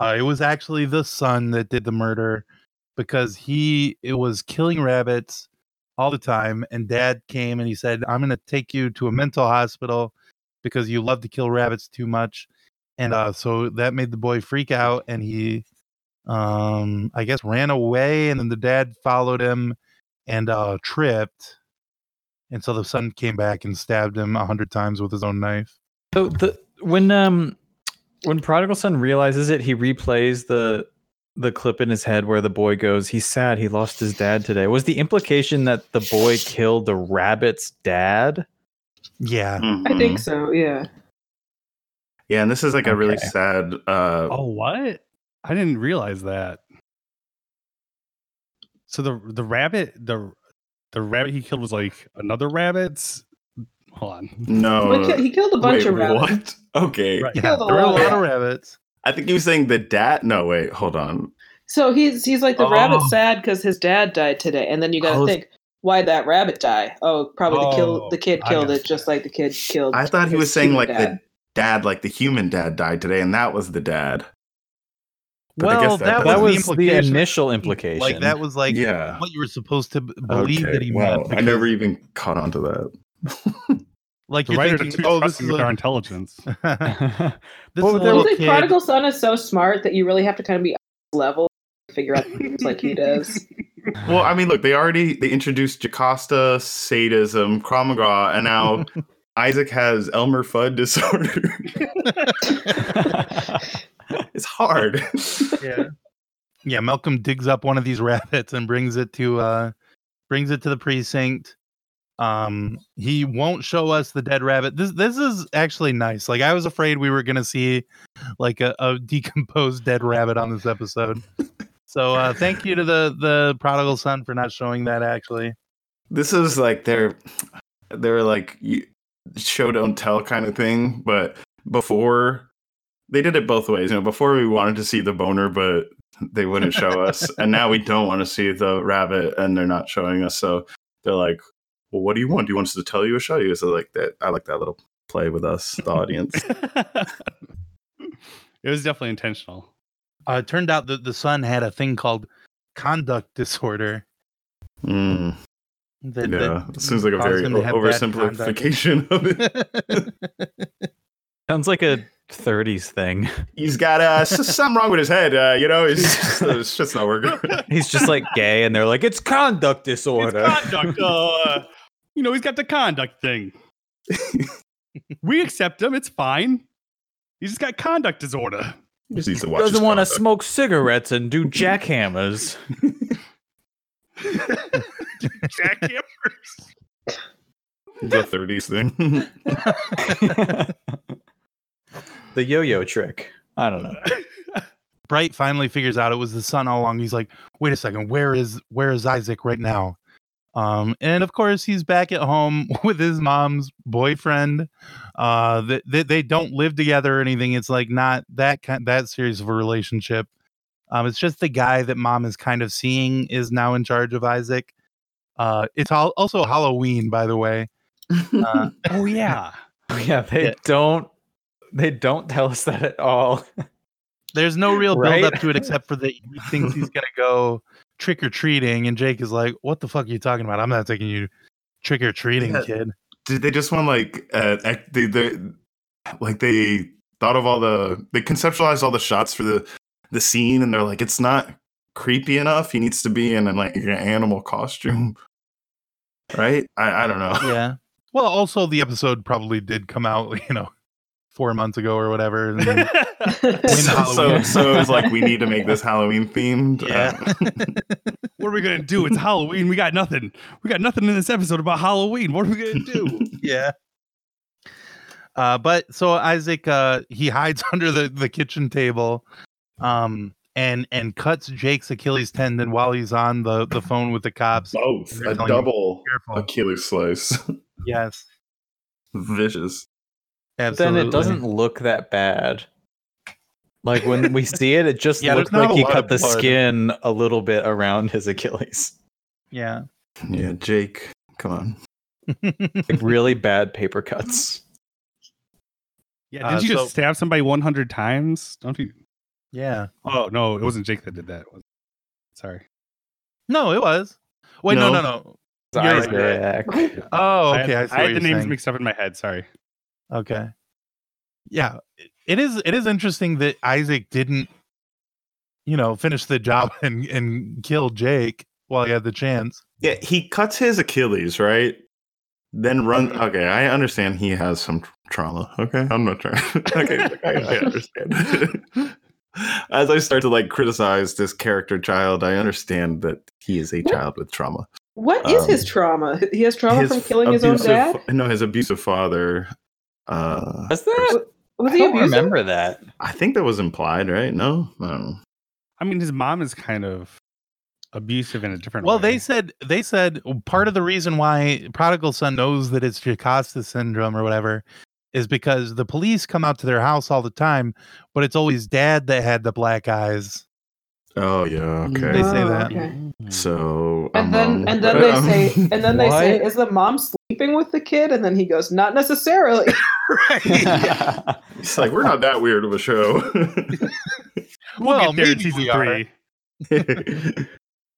Uh, it was actually the son that did the murder because he it was killing rabbits all the time, and Dad came and he said, "I'm going to take you to a mental hospital because you love to kill rabbits too much." And uh, so that made the boy freak out, and he, um, I guess, ran away, and then the dad followed him and uh, tripped. And so the son came back and stabbed him a hundred times with his own knife. So the when um when prodigal son realizes it, he replays the the clip in his head where the boy goes, "He's sad. He lost his dad today." Was the implication that the boy killed the rabbit's dad? Yeah. I think so. Yeah. Yeah, and this is like a really sad. uh oh, what? I didn't realize that. So the the rabbit the the rabbit he killed was like another rabbit's. Hold on. No, Well, he, ki- he killed a bunch wait, of rabbits. What? Okay, Right. Yeah. Killed a There were a lot. lot of rabbits. I think he was saying the dad. No, wait, hold on. So he's he's like the Oh. rabbit's sad because his dad died today, and then you got to oh, was- think why'd that rabbit die? Oh, probably the kill Oh, the kid oh, killed it, just like the kid killed. I thought he was saying like dad. the dad, like the human dad, died today, and that was the dad. But I well, guess that that, That was, was the the initial implication. Like that was like yeah, what you were supposed to believe okay. that he wow, meant. I never even caught on to that. like The you're writer thinking, too oh, this trusting is with our intelligence. this Well, is a there little kid. Prodigal Son is so smart that you really have to kind of be level to figure out things like he does. well, I mean, look, they already they introduced Jocasta, sadism, Krav Maga, and now Isaac has Elmer Fudd disorder. it's hard. yeah. Yeah, Malcolm digs up one of these rabbits and brings it to uh brings it to the precinct. Um he won't show us the dead rabbit. This this is actually nice. Like I was afraid we were gonna see like a, a decomposed dead rabbit on this episode. So uh thank you to the the prodigal son for not showing that actually. this is like their they're like you, show don't tell kind of thing but before they did it both ways you know before we wanted to see the boner but they wouldn't show us and now we don't want to see the rabbit and they're not showing us so they're like well what do you want do you want us to tell you or show you so like that i like that little play with us the audience it was definitely intentional. Uh it turned out that the son had a thing called conduct disorder. Mm. That, Yeah, it seems like a very him to oversimplification of it. Sounds like a 30s thing. He's got uh, s- something wrong with his head. Uh, you know, it's just, it's just not working. He's just like gay, and they're like, it's conduct It's disorder. conduct. Uh, you know, he's got the conduct thing. we accept him. It's fine. He just got conduct disorder. He just needs to watch. Doesn't want to smoke cigarettes and do jackhammers. Jackhammers. the 30s thing. the yo-yo trick. I don't know. Bright finally figures out it was the son all along. He's like, wait a second, where is where is Isaac right now? Um, and of course he's back at home with his mom's boyfriend. Uh, they, they, they don't live together or anything. It's like not that kind that serious of a relationship. Um, it's just the guy that mom is kind of seeing is now in charge of Isaac. Uh, it's al- also Halloween, by the way. Uh, oh yeah. Yeah, they Yeah. don't. They don't tell us that at all. there's no real Right? build up to it except for that he thinks he's gonna go trick or treating, and Jake is like, "What the fuck are you talking about? I'm not taking you trick or treating, Yeah. kid." Did they just want like uh, act, they, they like they thought of all the they conceptualized all the shots for the the scene and they're like it's not creepy enough. He needs to be in like an animal costume, right? I, I don't know. Yeah. Well, also the episode probably did come out, you know, four months ago or whatever. and So, so Halloween. so it was like we need to make this Halloween themed. Yeah. Uh, what are we gonna do? It's Halloween. We got nothing. We got nothing in this episode about Halloween. What are we gonna do? yeah. Uh, but so Isaac, uh, he hides under the, the kitchen table, um, and and cuts Jake's Achilles tendon while he's on the, the phone with the cops. both a double Achilles slice. Yes, Vicious. Absolutely. then it doesn't look that bad. Like when we see it, it just Yeah, looks like he cut the blood. skin a little bit around his Achilles. Yeah. Yeah, Jake. Come on. Like really bad paper cuts. Yeah, Uh, didn't you so- just stab somebody 100 times? Don't you? yeah. Oh no, it wasn't Jake that did that. Was it? Sorry. No, it was. Wait, no, No. no, no. It's You're right. Oh, okay. I, had, see I had the you're names saying. mixed up in my head. Sorry. Okay. Yeah, it is. It is interesting that Isaac didn't, you know, finish the job and and kill Jake while he had the chance. Yeah, he cuts his Achilles, right? Then run. Okay, I understand he has some trauma. Okay, I'm not trying. okay, I, I understand. As I start to like criticize this character child, I understand that he is a child with trauma. What is Um, his trauma? He has trauma from killing his own abusive- dad. No, his abusive father. Uh, Was that? Was I he don't abusive? remember that. I think that was implied, right? No, I don't know. I mean, his mom is kind of abusive in a different way. Well, way. they said they said part of the reason why prodigal son knows that it's Jocasta syndrome or whatever is because the police come out to their house all the time, but it's always dad that had the black eyes. Oh yeah, okay. They say Oh, that. okay. So And I'm then wrong, and then but, they say and then they say, is the mom sleeping with the kid? And then he goes, not necessarily. Right. It's like we're not that weird of a show. we'll well, get there maybe season we are. three.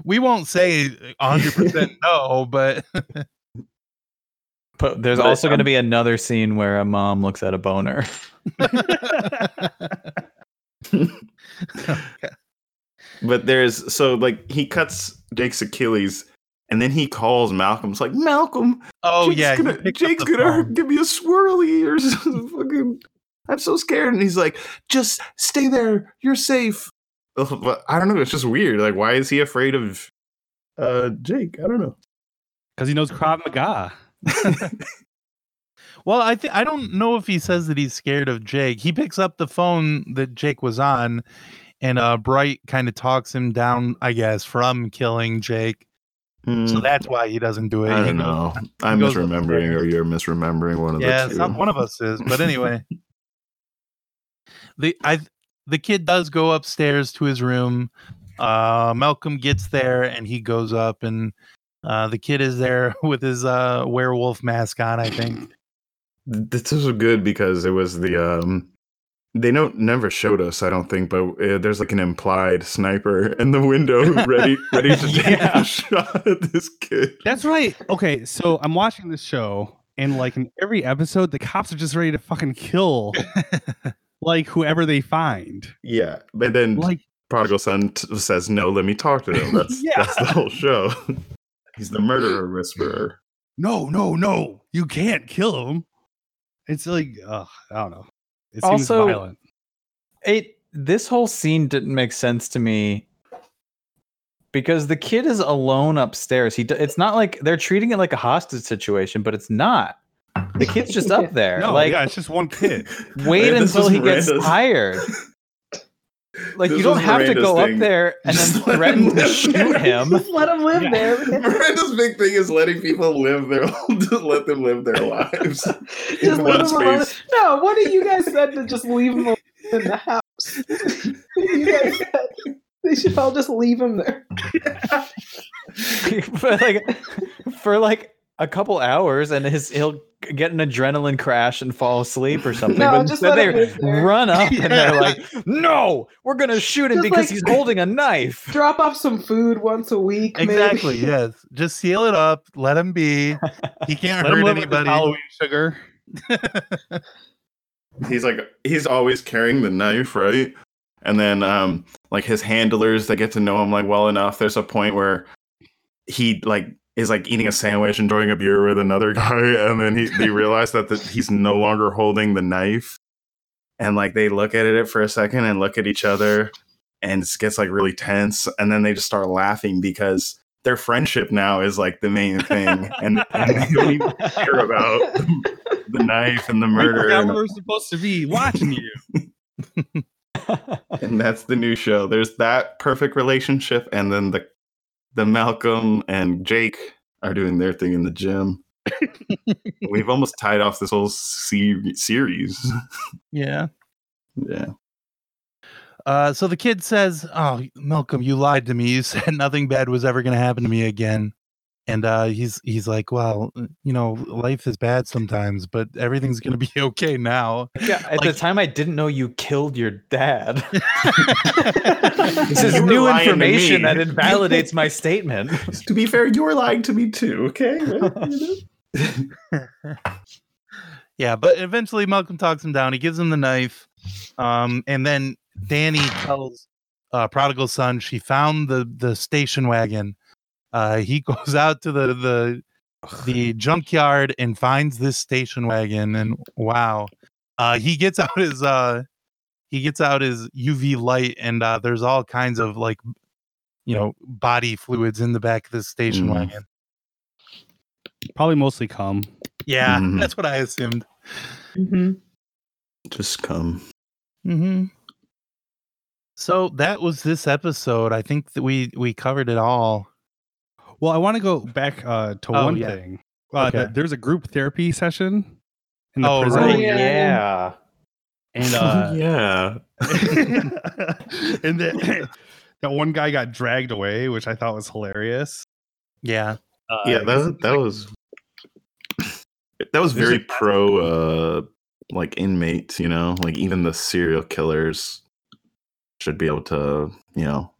We won't say 100% no, but But there's But, also going to um, be another scene where a mom looks at a boner. But there's so like he cuts Jake's Achilles and then he calls Malcolm. It's like Malcolm. oh Jake's yeah, gonna, Jake's gonna phone. give me a swirly or something. Fucking, I'm so scared. And he's like, just stay there. You're safe. Ugh, But I don't know. It's just weird. Like, why is he afraid of uh Jake? I don't know. Because he knows Krav Maga. Well, I think I don't know if he says that he's scared of Jake. He picks up the phone that Jake was on, and uh, Bright kind of talks him down, I guess, from killing Jake. So Hmm, that's why he doesn't do it. I don't goes- know. I'm goes misremembering, or you're misremembering one of Yeah, the two. some, one of us is. But anyway, the I the kid does go upstairs to his room. Uh, Malcolm gets there and he goes up, and uh, the kid is there with his uh, werewolf mask on. I think. this was good because it was the um they don't never showed us, I don't think, but uh, there's like an implied sniper in the window, ready, ready to take Yeah. a shot at this kid. That's right. Okay, so I'm watching this show, and like in every episode, the cops are just ready to fucking kill like whoever they find. Yeah, but then Like, prodigal son t- says, "No, let me talk to him." That's Yeah. that's the whole show. He's the murderer whisperer. no, no, no, you can't kill him. It's like, ugh, I don't know. It seems Also- violent. it this whole scene didn't make sense to me because the kid is alone upstairs. He it's not like they're treating it like a hostage situation, but it's not. The kid's just up there. No, like yeah, it's just one kid. wait until was he gets Miranda's- tired. Like This you don't was have to go thing. up there and then Just let threaten him to shoot there. him. Just let him live Yeah. there. Miranda's big thing is letting people live their just let them live their lives. Just in leave one him alone. space. No, what did you guys said to just leave him alone in the house? you guys said they should all just leave him there. for like for like a couple hours and his he'll get an adrenaline crash and fall asleep or something. No, but just instead let they him run up and they're like, "No, we're gonna shoot him Just because like- he's holding a knife." Drop off some food once a week. maybe. Exactly. Yes. Just seal it up. Let him be. He can't Let him hurt live anybody. Halloween sugar. He's like he's always carrying the knife, right? And then um like his handlers they get to know him like well enough. There's a point where he like is like eating a sandwich, enjoying a beer with another guy, and then he they realize that the, he's no longer holding the knife. And like they look at it for a second and look at each other and it gets like really tense. And then they just start laughing because their friendship now is like the main thing. And, and they don't even care about the, the knife and the murder. forgot and- we were supposed to be watching you. and that's the new show. There's that perfect relationship, and then the the Malcolm and Jake are doing their thing in the gym. We've almost tied off this whole se- series. Yeah. yeah, Uh, so the kid says, "Oh, Malcolm, you lied to me. You said nothing bad was ever going to happen to me again." And uh, he's he's like, "Well, you know, life is bad sometimes, but everything's going to be okay now." Yeah, at the time I didn't know you killed your dad. this is new information that invalidates my statement. to be fair, you were lying to me too. Okay. yeah, but eventually Malcolm talks him down. He gives him the knife, um, and then Dani tells uh, prodigal son she found the the station wagon. Uh, he goes out to the the the junkyard and finds this station wagon, and wow, uh, he gets out his uh, he gets out his UV light, and uh, there's all kinds of like you know body fluids in the back of this station Mm. wagon. Probably mostly cum. Yeah, Mhm. that's what I assumed. Mhm. Just come. hmm So that was this episode. I think that we we covered it all. Well, I want to go back uh, to Oh, one yeah. thing. Uh, Okay. th- there's a group therapy session in the Oh, prison, right. yeah. and uh, yeah. and that that one guy got dragged away, which I thought was hilarious. Yeah. Uh, yeah, that that was that was very a- pro uh like inmates, you know, like even the serial killers should be able to, you know,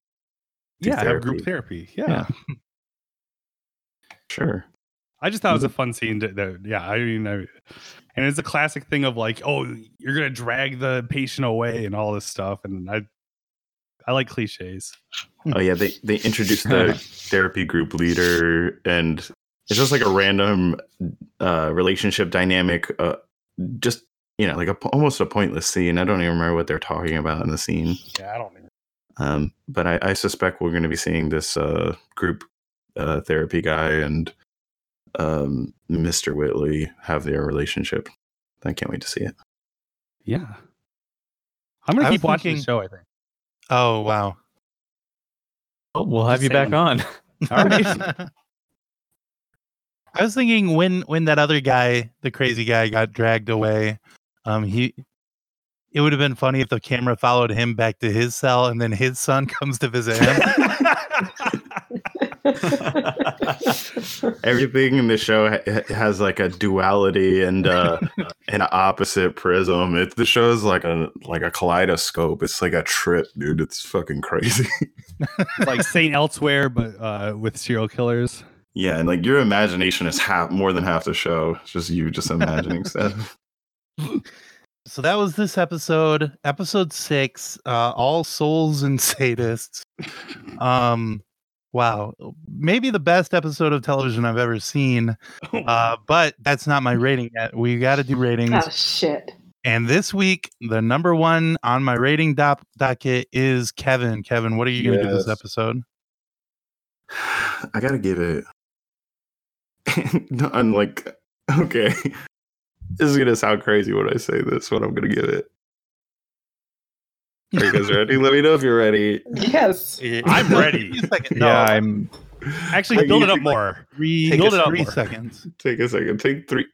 do yeah, have group therapy. therapy. Yeah. Yeah. Sure. I just thought it was a fun scene. To, that, yeah, I mean, I, and it's a classic thing of like, oh, you're gonna drag the patient away and all this stuff, and I, I like cliches. Oh yeah, they they introduced the therapy group leader, and it's just like a random uh, relationship dynamic. Uh, just you know, like a almost a pointless scene. I don't even remember what they're talking about in the scene. Yeah, I don't. Even, Um, but I, I suspect we're going to be seeing this uh, group uh, therapy guy and um, Mr. Whitly have their relationship. I can't wait to see it. yeah, I'm gonna keep watching thinking- the show. I think. Oh wow. Oh, we'll have Just you back saying. on. All right. I was thinking when when that other guy, the crazy guy, got dragged away, um, he it would have been funny if the camera followed him back to his cell and then his son comes to visit him. Everything in the show ha- has like a duality and uh, an opposite prism. It the show is like a like a kaleidoscope. It's like a trip, dude. It's fucking crazy. It's like Saint Elsewhere, but uh, with serial killers. yeah, and like your imagination is half more than half the show. It's just you just imagining stuff. So that was this episode, episode six, uh, all souls and sadists. Um, wow, maybe the best episode of television I've ever seen. Uh, but that's not my rating yet. We got to do ratings. oh shit. And this week, the number one on my rating doc- docket is Kevin. Kevin, what are you going to give this episode? I gotta give it. I'm like, okay, this is gonna sound crazy when I say this, but I'm gonna give it. Are you guys ready? Let me know if you're ready. Yes. I'm ready. Wait a. Yeah, I'm. Actually, Like, build it up think, more. three, Take build it it up three more. seconds. Take a second. Take three.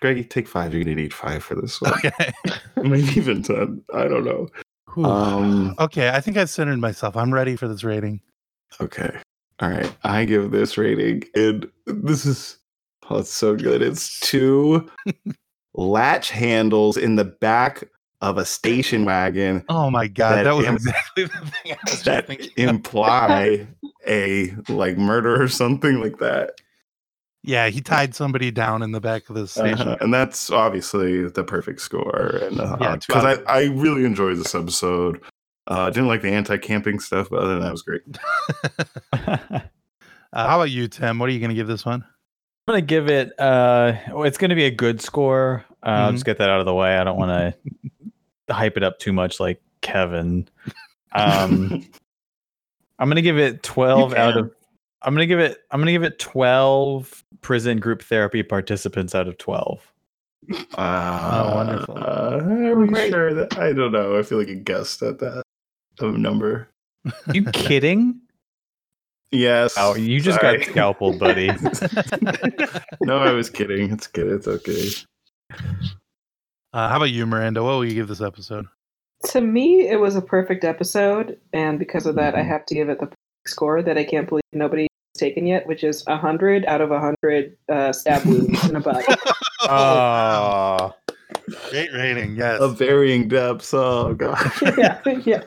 Greggy, take five. You're gonna need five for this one. Okay. Maybe even ten. I don't know. Um. okay, I think I've centered myself. I'm ready for this rating. Okay. All right. I give this rating, and this is oh, it's so good. It's two latch handles in the back of a station wagon Oh my god, That that, was im- exactly the thing I was just that thinking. imply a like murder or something like that. Yeah, he tied somebody down in the back of the station. Uh-huh. And that's obviously the perfect score. And because out of- I, I really enjoyed this episode. Uh, I didn't like the anti-camping stuff, but other than that, it was great. Uh, how about you, Tim? What are you going to give this one? I'm gonna give it. Uh, well, it's gonna be a good score. Uh, I'll just get that out of the way. I don't want to hype it up too much, like Kevin. Um, I'm gonna give it 12 out of. I'm gonna give it. I'm gonna give it 12 prison group therapy participants out of 12. Uh, wonderful. Uh, are we Great. sure that I don't know? I feel like a guessed at that um, number. You kidding? Yes. Oh, you just Sorry. got scalpeled, buddy. no, I was kidding. It's good. It's okay. Uh, how about you, Miranda? What will you give this episode? To me, it was a perfect episode, and because of that, I Mhm. have to give it the score that I can't believe nobody has taken yet, which is hundred out of hundred uh, stab wounds in a body. Oh, Great rating. Yes. Of varying depths. Oh god. yeah, yeah.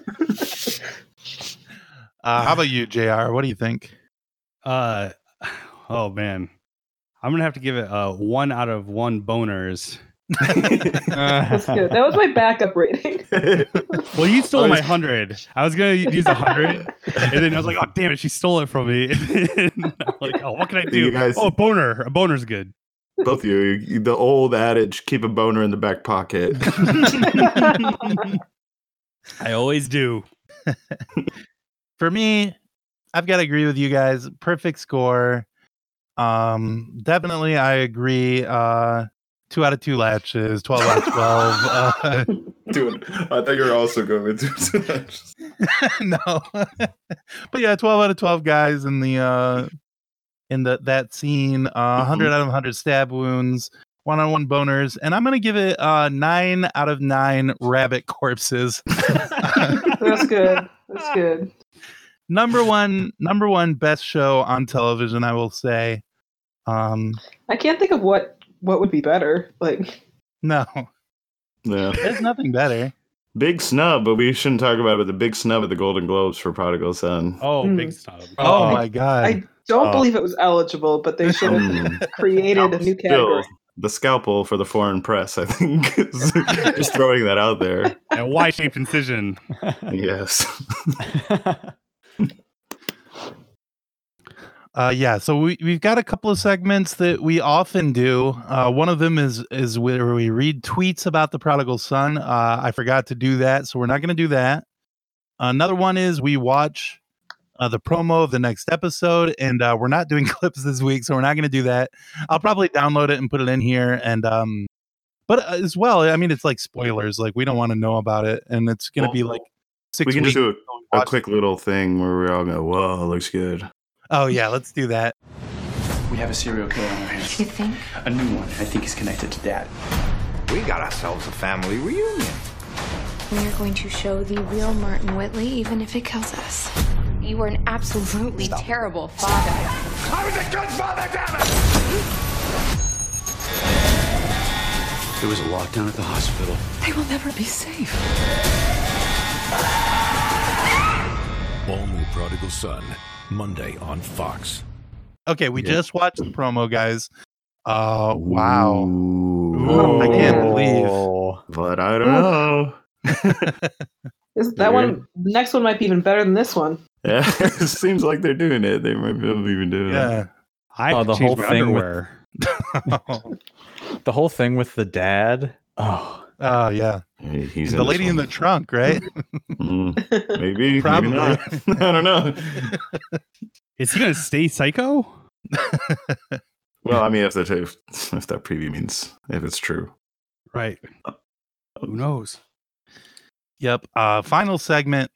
Uh, how about you, Jr? What do you think? Uh, oh man, I'm gonna have to give it uh one out of one boners. That's good. That was my backup rating. Well, you stole I my hundred. I was gonna use a hundred, and then I was like, "Oh damn it, she stole it from me." Like, "Oh, what can I do?" You guys- oh, boner. A boner's good. Both of you, you- the old adage, keep a boner in the back pocket. I always do. For me, I've got to agree with you guys. Perfect score. Um, definitely, I agree. Uh, two out of two latches, twelve out of twelve. Uh, Dude, I thought you were also going to. no, but yeah, twelve out of twelve guys in the uh in the that scene. Uh, 100 out of hundred stab wounds, one on one boners, and I'm gonna give it uh nine out of nine rabbit corpses. That's good. That's good. number one, number one best show on television, I will say. Um, I can't think of what what would be better. Like, no, yeah. there's nothing better. Big snub, but we shouldn't talk about it. But The big snub at the Golden Globes for Prodigal Son. Oh, Mm. big snub. Oh, Oh, my god. I don't Oh. believe it was eligible, but they should have Mm. created a new category. Still, the scalpel for the foreign press, I think. is- Just throwing that out there. A Y-shaped incision. Yes. Uh, yeah, so we we've got a couple of segments that we often do. Uh, one of them is is where we read tweets about the prodigal son. Uh, I forgot to do that, so we're not going to do that. Another one is we watch uh, the promo of the next episode, and uh, we're not doing clips this week, so we're not going to do that. I'll probably download it and put it in here, and um, but uh, as well, I mean, it's like spoilers. Like we don't want to know about it, and it's going to be like six we can just do a, a quick little thing where we all go, whoa, looks good. Oh yeah, let's do that. We have a serial killer on our hands. You think? A new one. I think he's connected to Dad. We got ourselves a family reunion. We are going to show the real Martin Whitly, even if it kills us. You were an absolutely terrible father. I was a good father, damn it! There was a lockdown at the hospital. They will never be safe. All new Prodigal Son, Monday on Fox. Okay, we Yeah. just watched the promo, guys. Uh, wow. Ooh. I can't believe. But I don't know. This, that one, the next one might be even better than this one. Yeah, it seems like they're doing it. They might be even doing it. Yeah. I Oh, the whole my thing with- The whole thing with the dad. Oh, Oh, yeah. Hey, He's the lady in the trunk, right? Mm, maybe, Probably. maybe not. I don't know. Is he gonna stay psycho? Well, I mean, if that if, if that preview means if it's true. Right. Who knows? Yep. Uh, final segment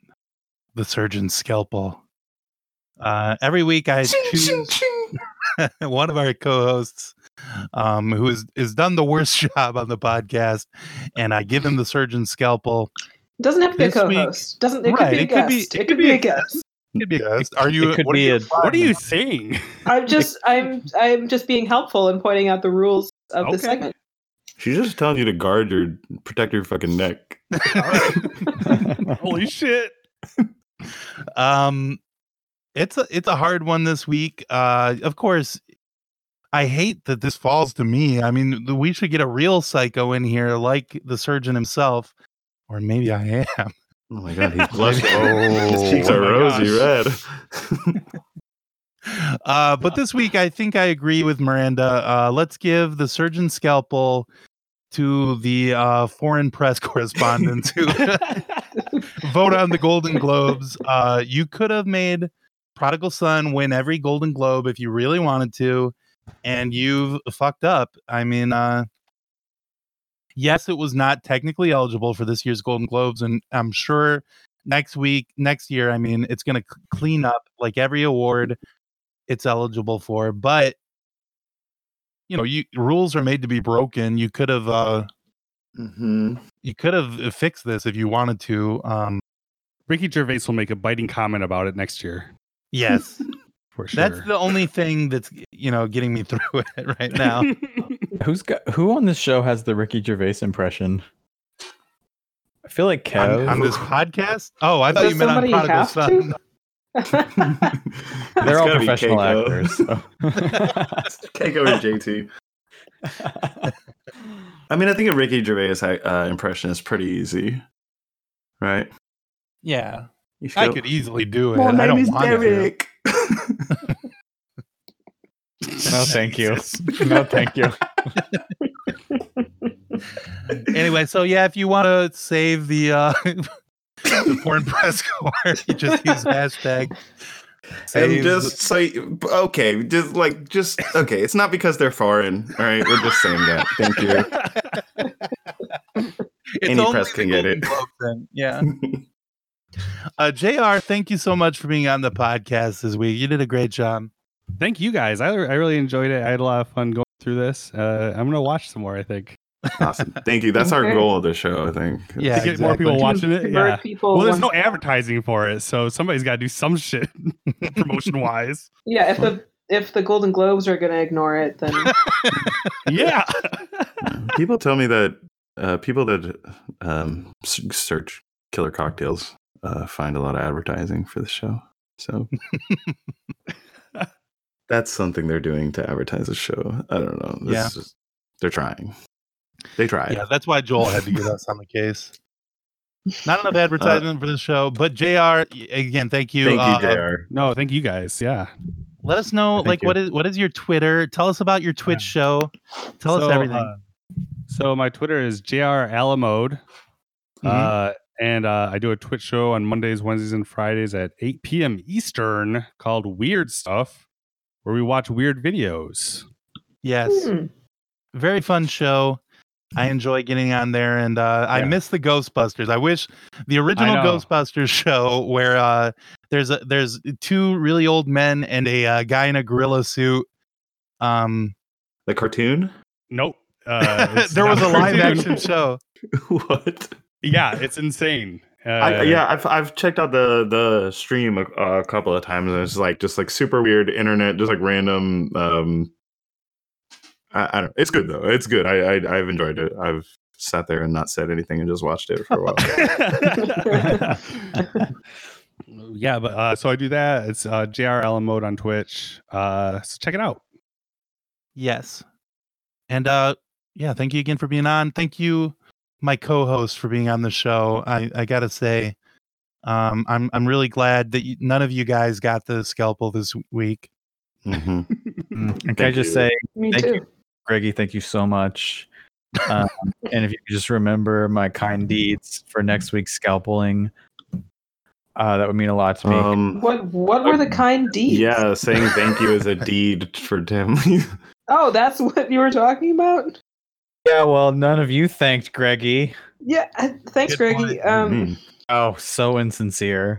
the surgeon's scalpel. Uh, every week I choose one of our co-hosts um, who is is done the worst job on the podcast, and I give him the surgeon's scalpel. It doesn't have to be a co-host. Doesn't it Right, could be a it could be- guest. It could be a guest. Could be a guest. Are you? it could what are be you a. What are you saying? I'm just I'm I'm just being helpful and pointing out the rules of the Okay. segment. She's just telling you to guard your, protect your fucking neck. Holy shit! um it's a it's a hard one this week uh of course i hate that this falls to me i mean we should get a real psycho in here like the surgeon himself or maybe i am Oh my god, he's blushing. oh, His Oh, cheeks oh are my rosy gosh. red. uh but this week i think i agree with miranda uh let's give the surgeon scalpel to the uh foreign press correspondents who vote on the golden globes uh you could have made prodigal son win every golden globe if you really wanted to and you've fucked up. I mean uh yes it was not technically eligible for this year's golden globes and i'm sure next week next year i mean it's going to clean up like every award it's eligible for but you know you rules are made to be broken. You could have uh hmm you could have fixed this if you wanted to um Ricky Gervais will make a biting comment about it next year. Yes for sure. that's the only thing that's you know getting me through it right now Who's got who on this show has the Ricky Gervais impression? I feel like Kev. on, on this podcast oh i thought Does you meant on somebody prodigal son? They're all professional Keiko. actors. so. Keiko and JT. I mean, I think a Ricky Gervais uh, impression is pretty easy, right? yeah You i could easily do it My i name don't is want Derek. No, thank you. No, thank you. anyway so yeah if you want to save the uh the porn press corps you just use hashtag And save just say, okay, just like, just okay. It's not because they're foreign, all right? We're just saying that. Thank you. It's Any press can get it. Globe thing, Yeah. Uh, Jr. Thank you so much for being on the podcast this week. You did a great job. Thank you guys. I, I really enjoyed it. I had a lot of fun going through this. Uh, I'm gonna watch some more. I think. Awesome. Thank you. That's our goal of the show, I think. Yeah, to get more people watching it. Convert Yeah. people Well, there's no advertising for it, so somebody's got to do some shit promotion wise. Yeah, if the if the Golden Globes are going to ignore it, then Yeah. People tell me that uh, people that um, search killer cocktails uh, find a lot of advertising for the show. So that's something they're doing to advertise the show. I don't know. This Yeah. is just- they're trying. They try. Yeah, that's why Joel had to get us on the case. Not enough advertisement for the show, but Jr. Again, thank you. Thank you, Uh, Jr. No, thank you guys. Yeah. Let us know, Thank like, you. what is what is your Twitter? Tell us about your Twitch show. Tell So, us everything. uh, so my Twitter is Jr. Alamode. Mm-hmm. Uh, and uh, I do a Twitch show on Mondays, Wednesdays, and Fridays at 8 p.m. Eastern called Weird Stuff, where we watch weird videos. yes, Hmm. very fun show. I enjoy getting on there, and uh, I miss the Ghostbusters. I wish the original. Ghostbusters show where uh, there's a, there's two really old men and a uh, guy in a gorilla suit. Um, The cartoon? Nope. Uh, there was a not live action show. what? Yeah, it's insane. Uh, I, yeah, I've I've checked out the the stream a, a couple of times, and it's like just like super weird internet, just like random. Um, I, I don't. It's good though. It's good. I, I I've enjoyed it. I've sat there and not said anything and just watched it for a while. yeah, but uh, so I do that. It's uh, JR Alamode on Twitch. Uh, so check it out. Yes. And uh yeah, thank you again for being on. Thank you, my co-host, for being on the show. I, I gotta say, um, I'm I'm really glad that you, none of you guys got the scalpel this week. Mhm. Mm, and can I just say Me thank too. you, Greggy? Thank you so much. Um, and if you just remember my kind deeds for next week's scalpeling, uh, that would mean a lot to me. Um, What what were the kind deeds? yeah, saying thank you is a deed for Tim. Oh, that's what you were talking about. Yeah, well, none of you thanked Greggy. Yeah. uh, Thanks, Good Greggy. point. Um, Mhm. Oh, so insincere.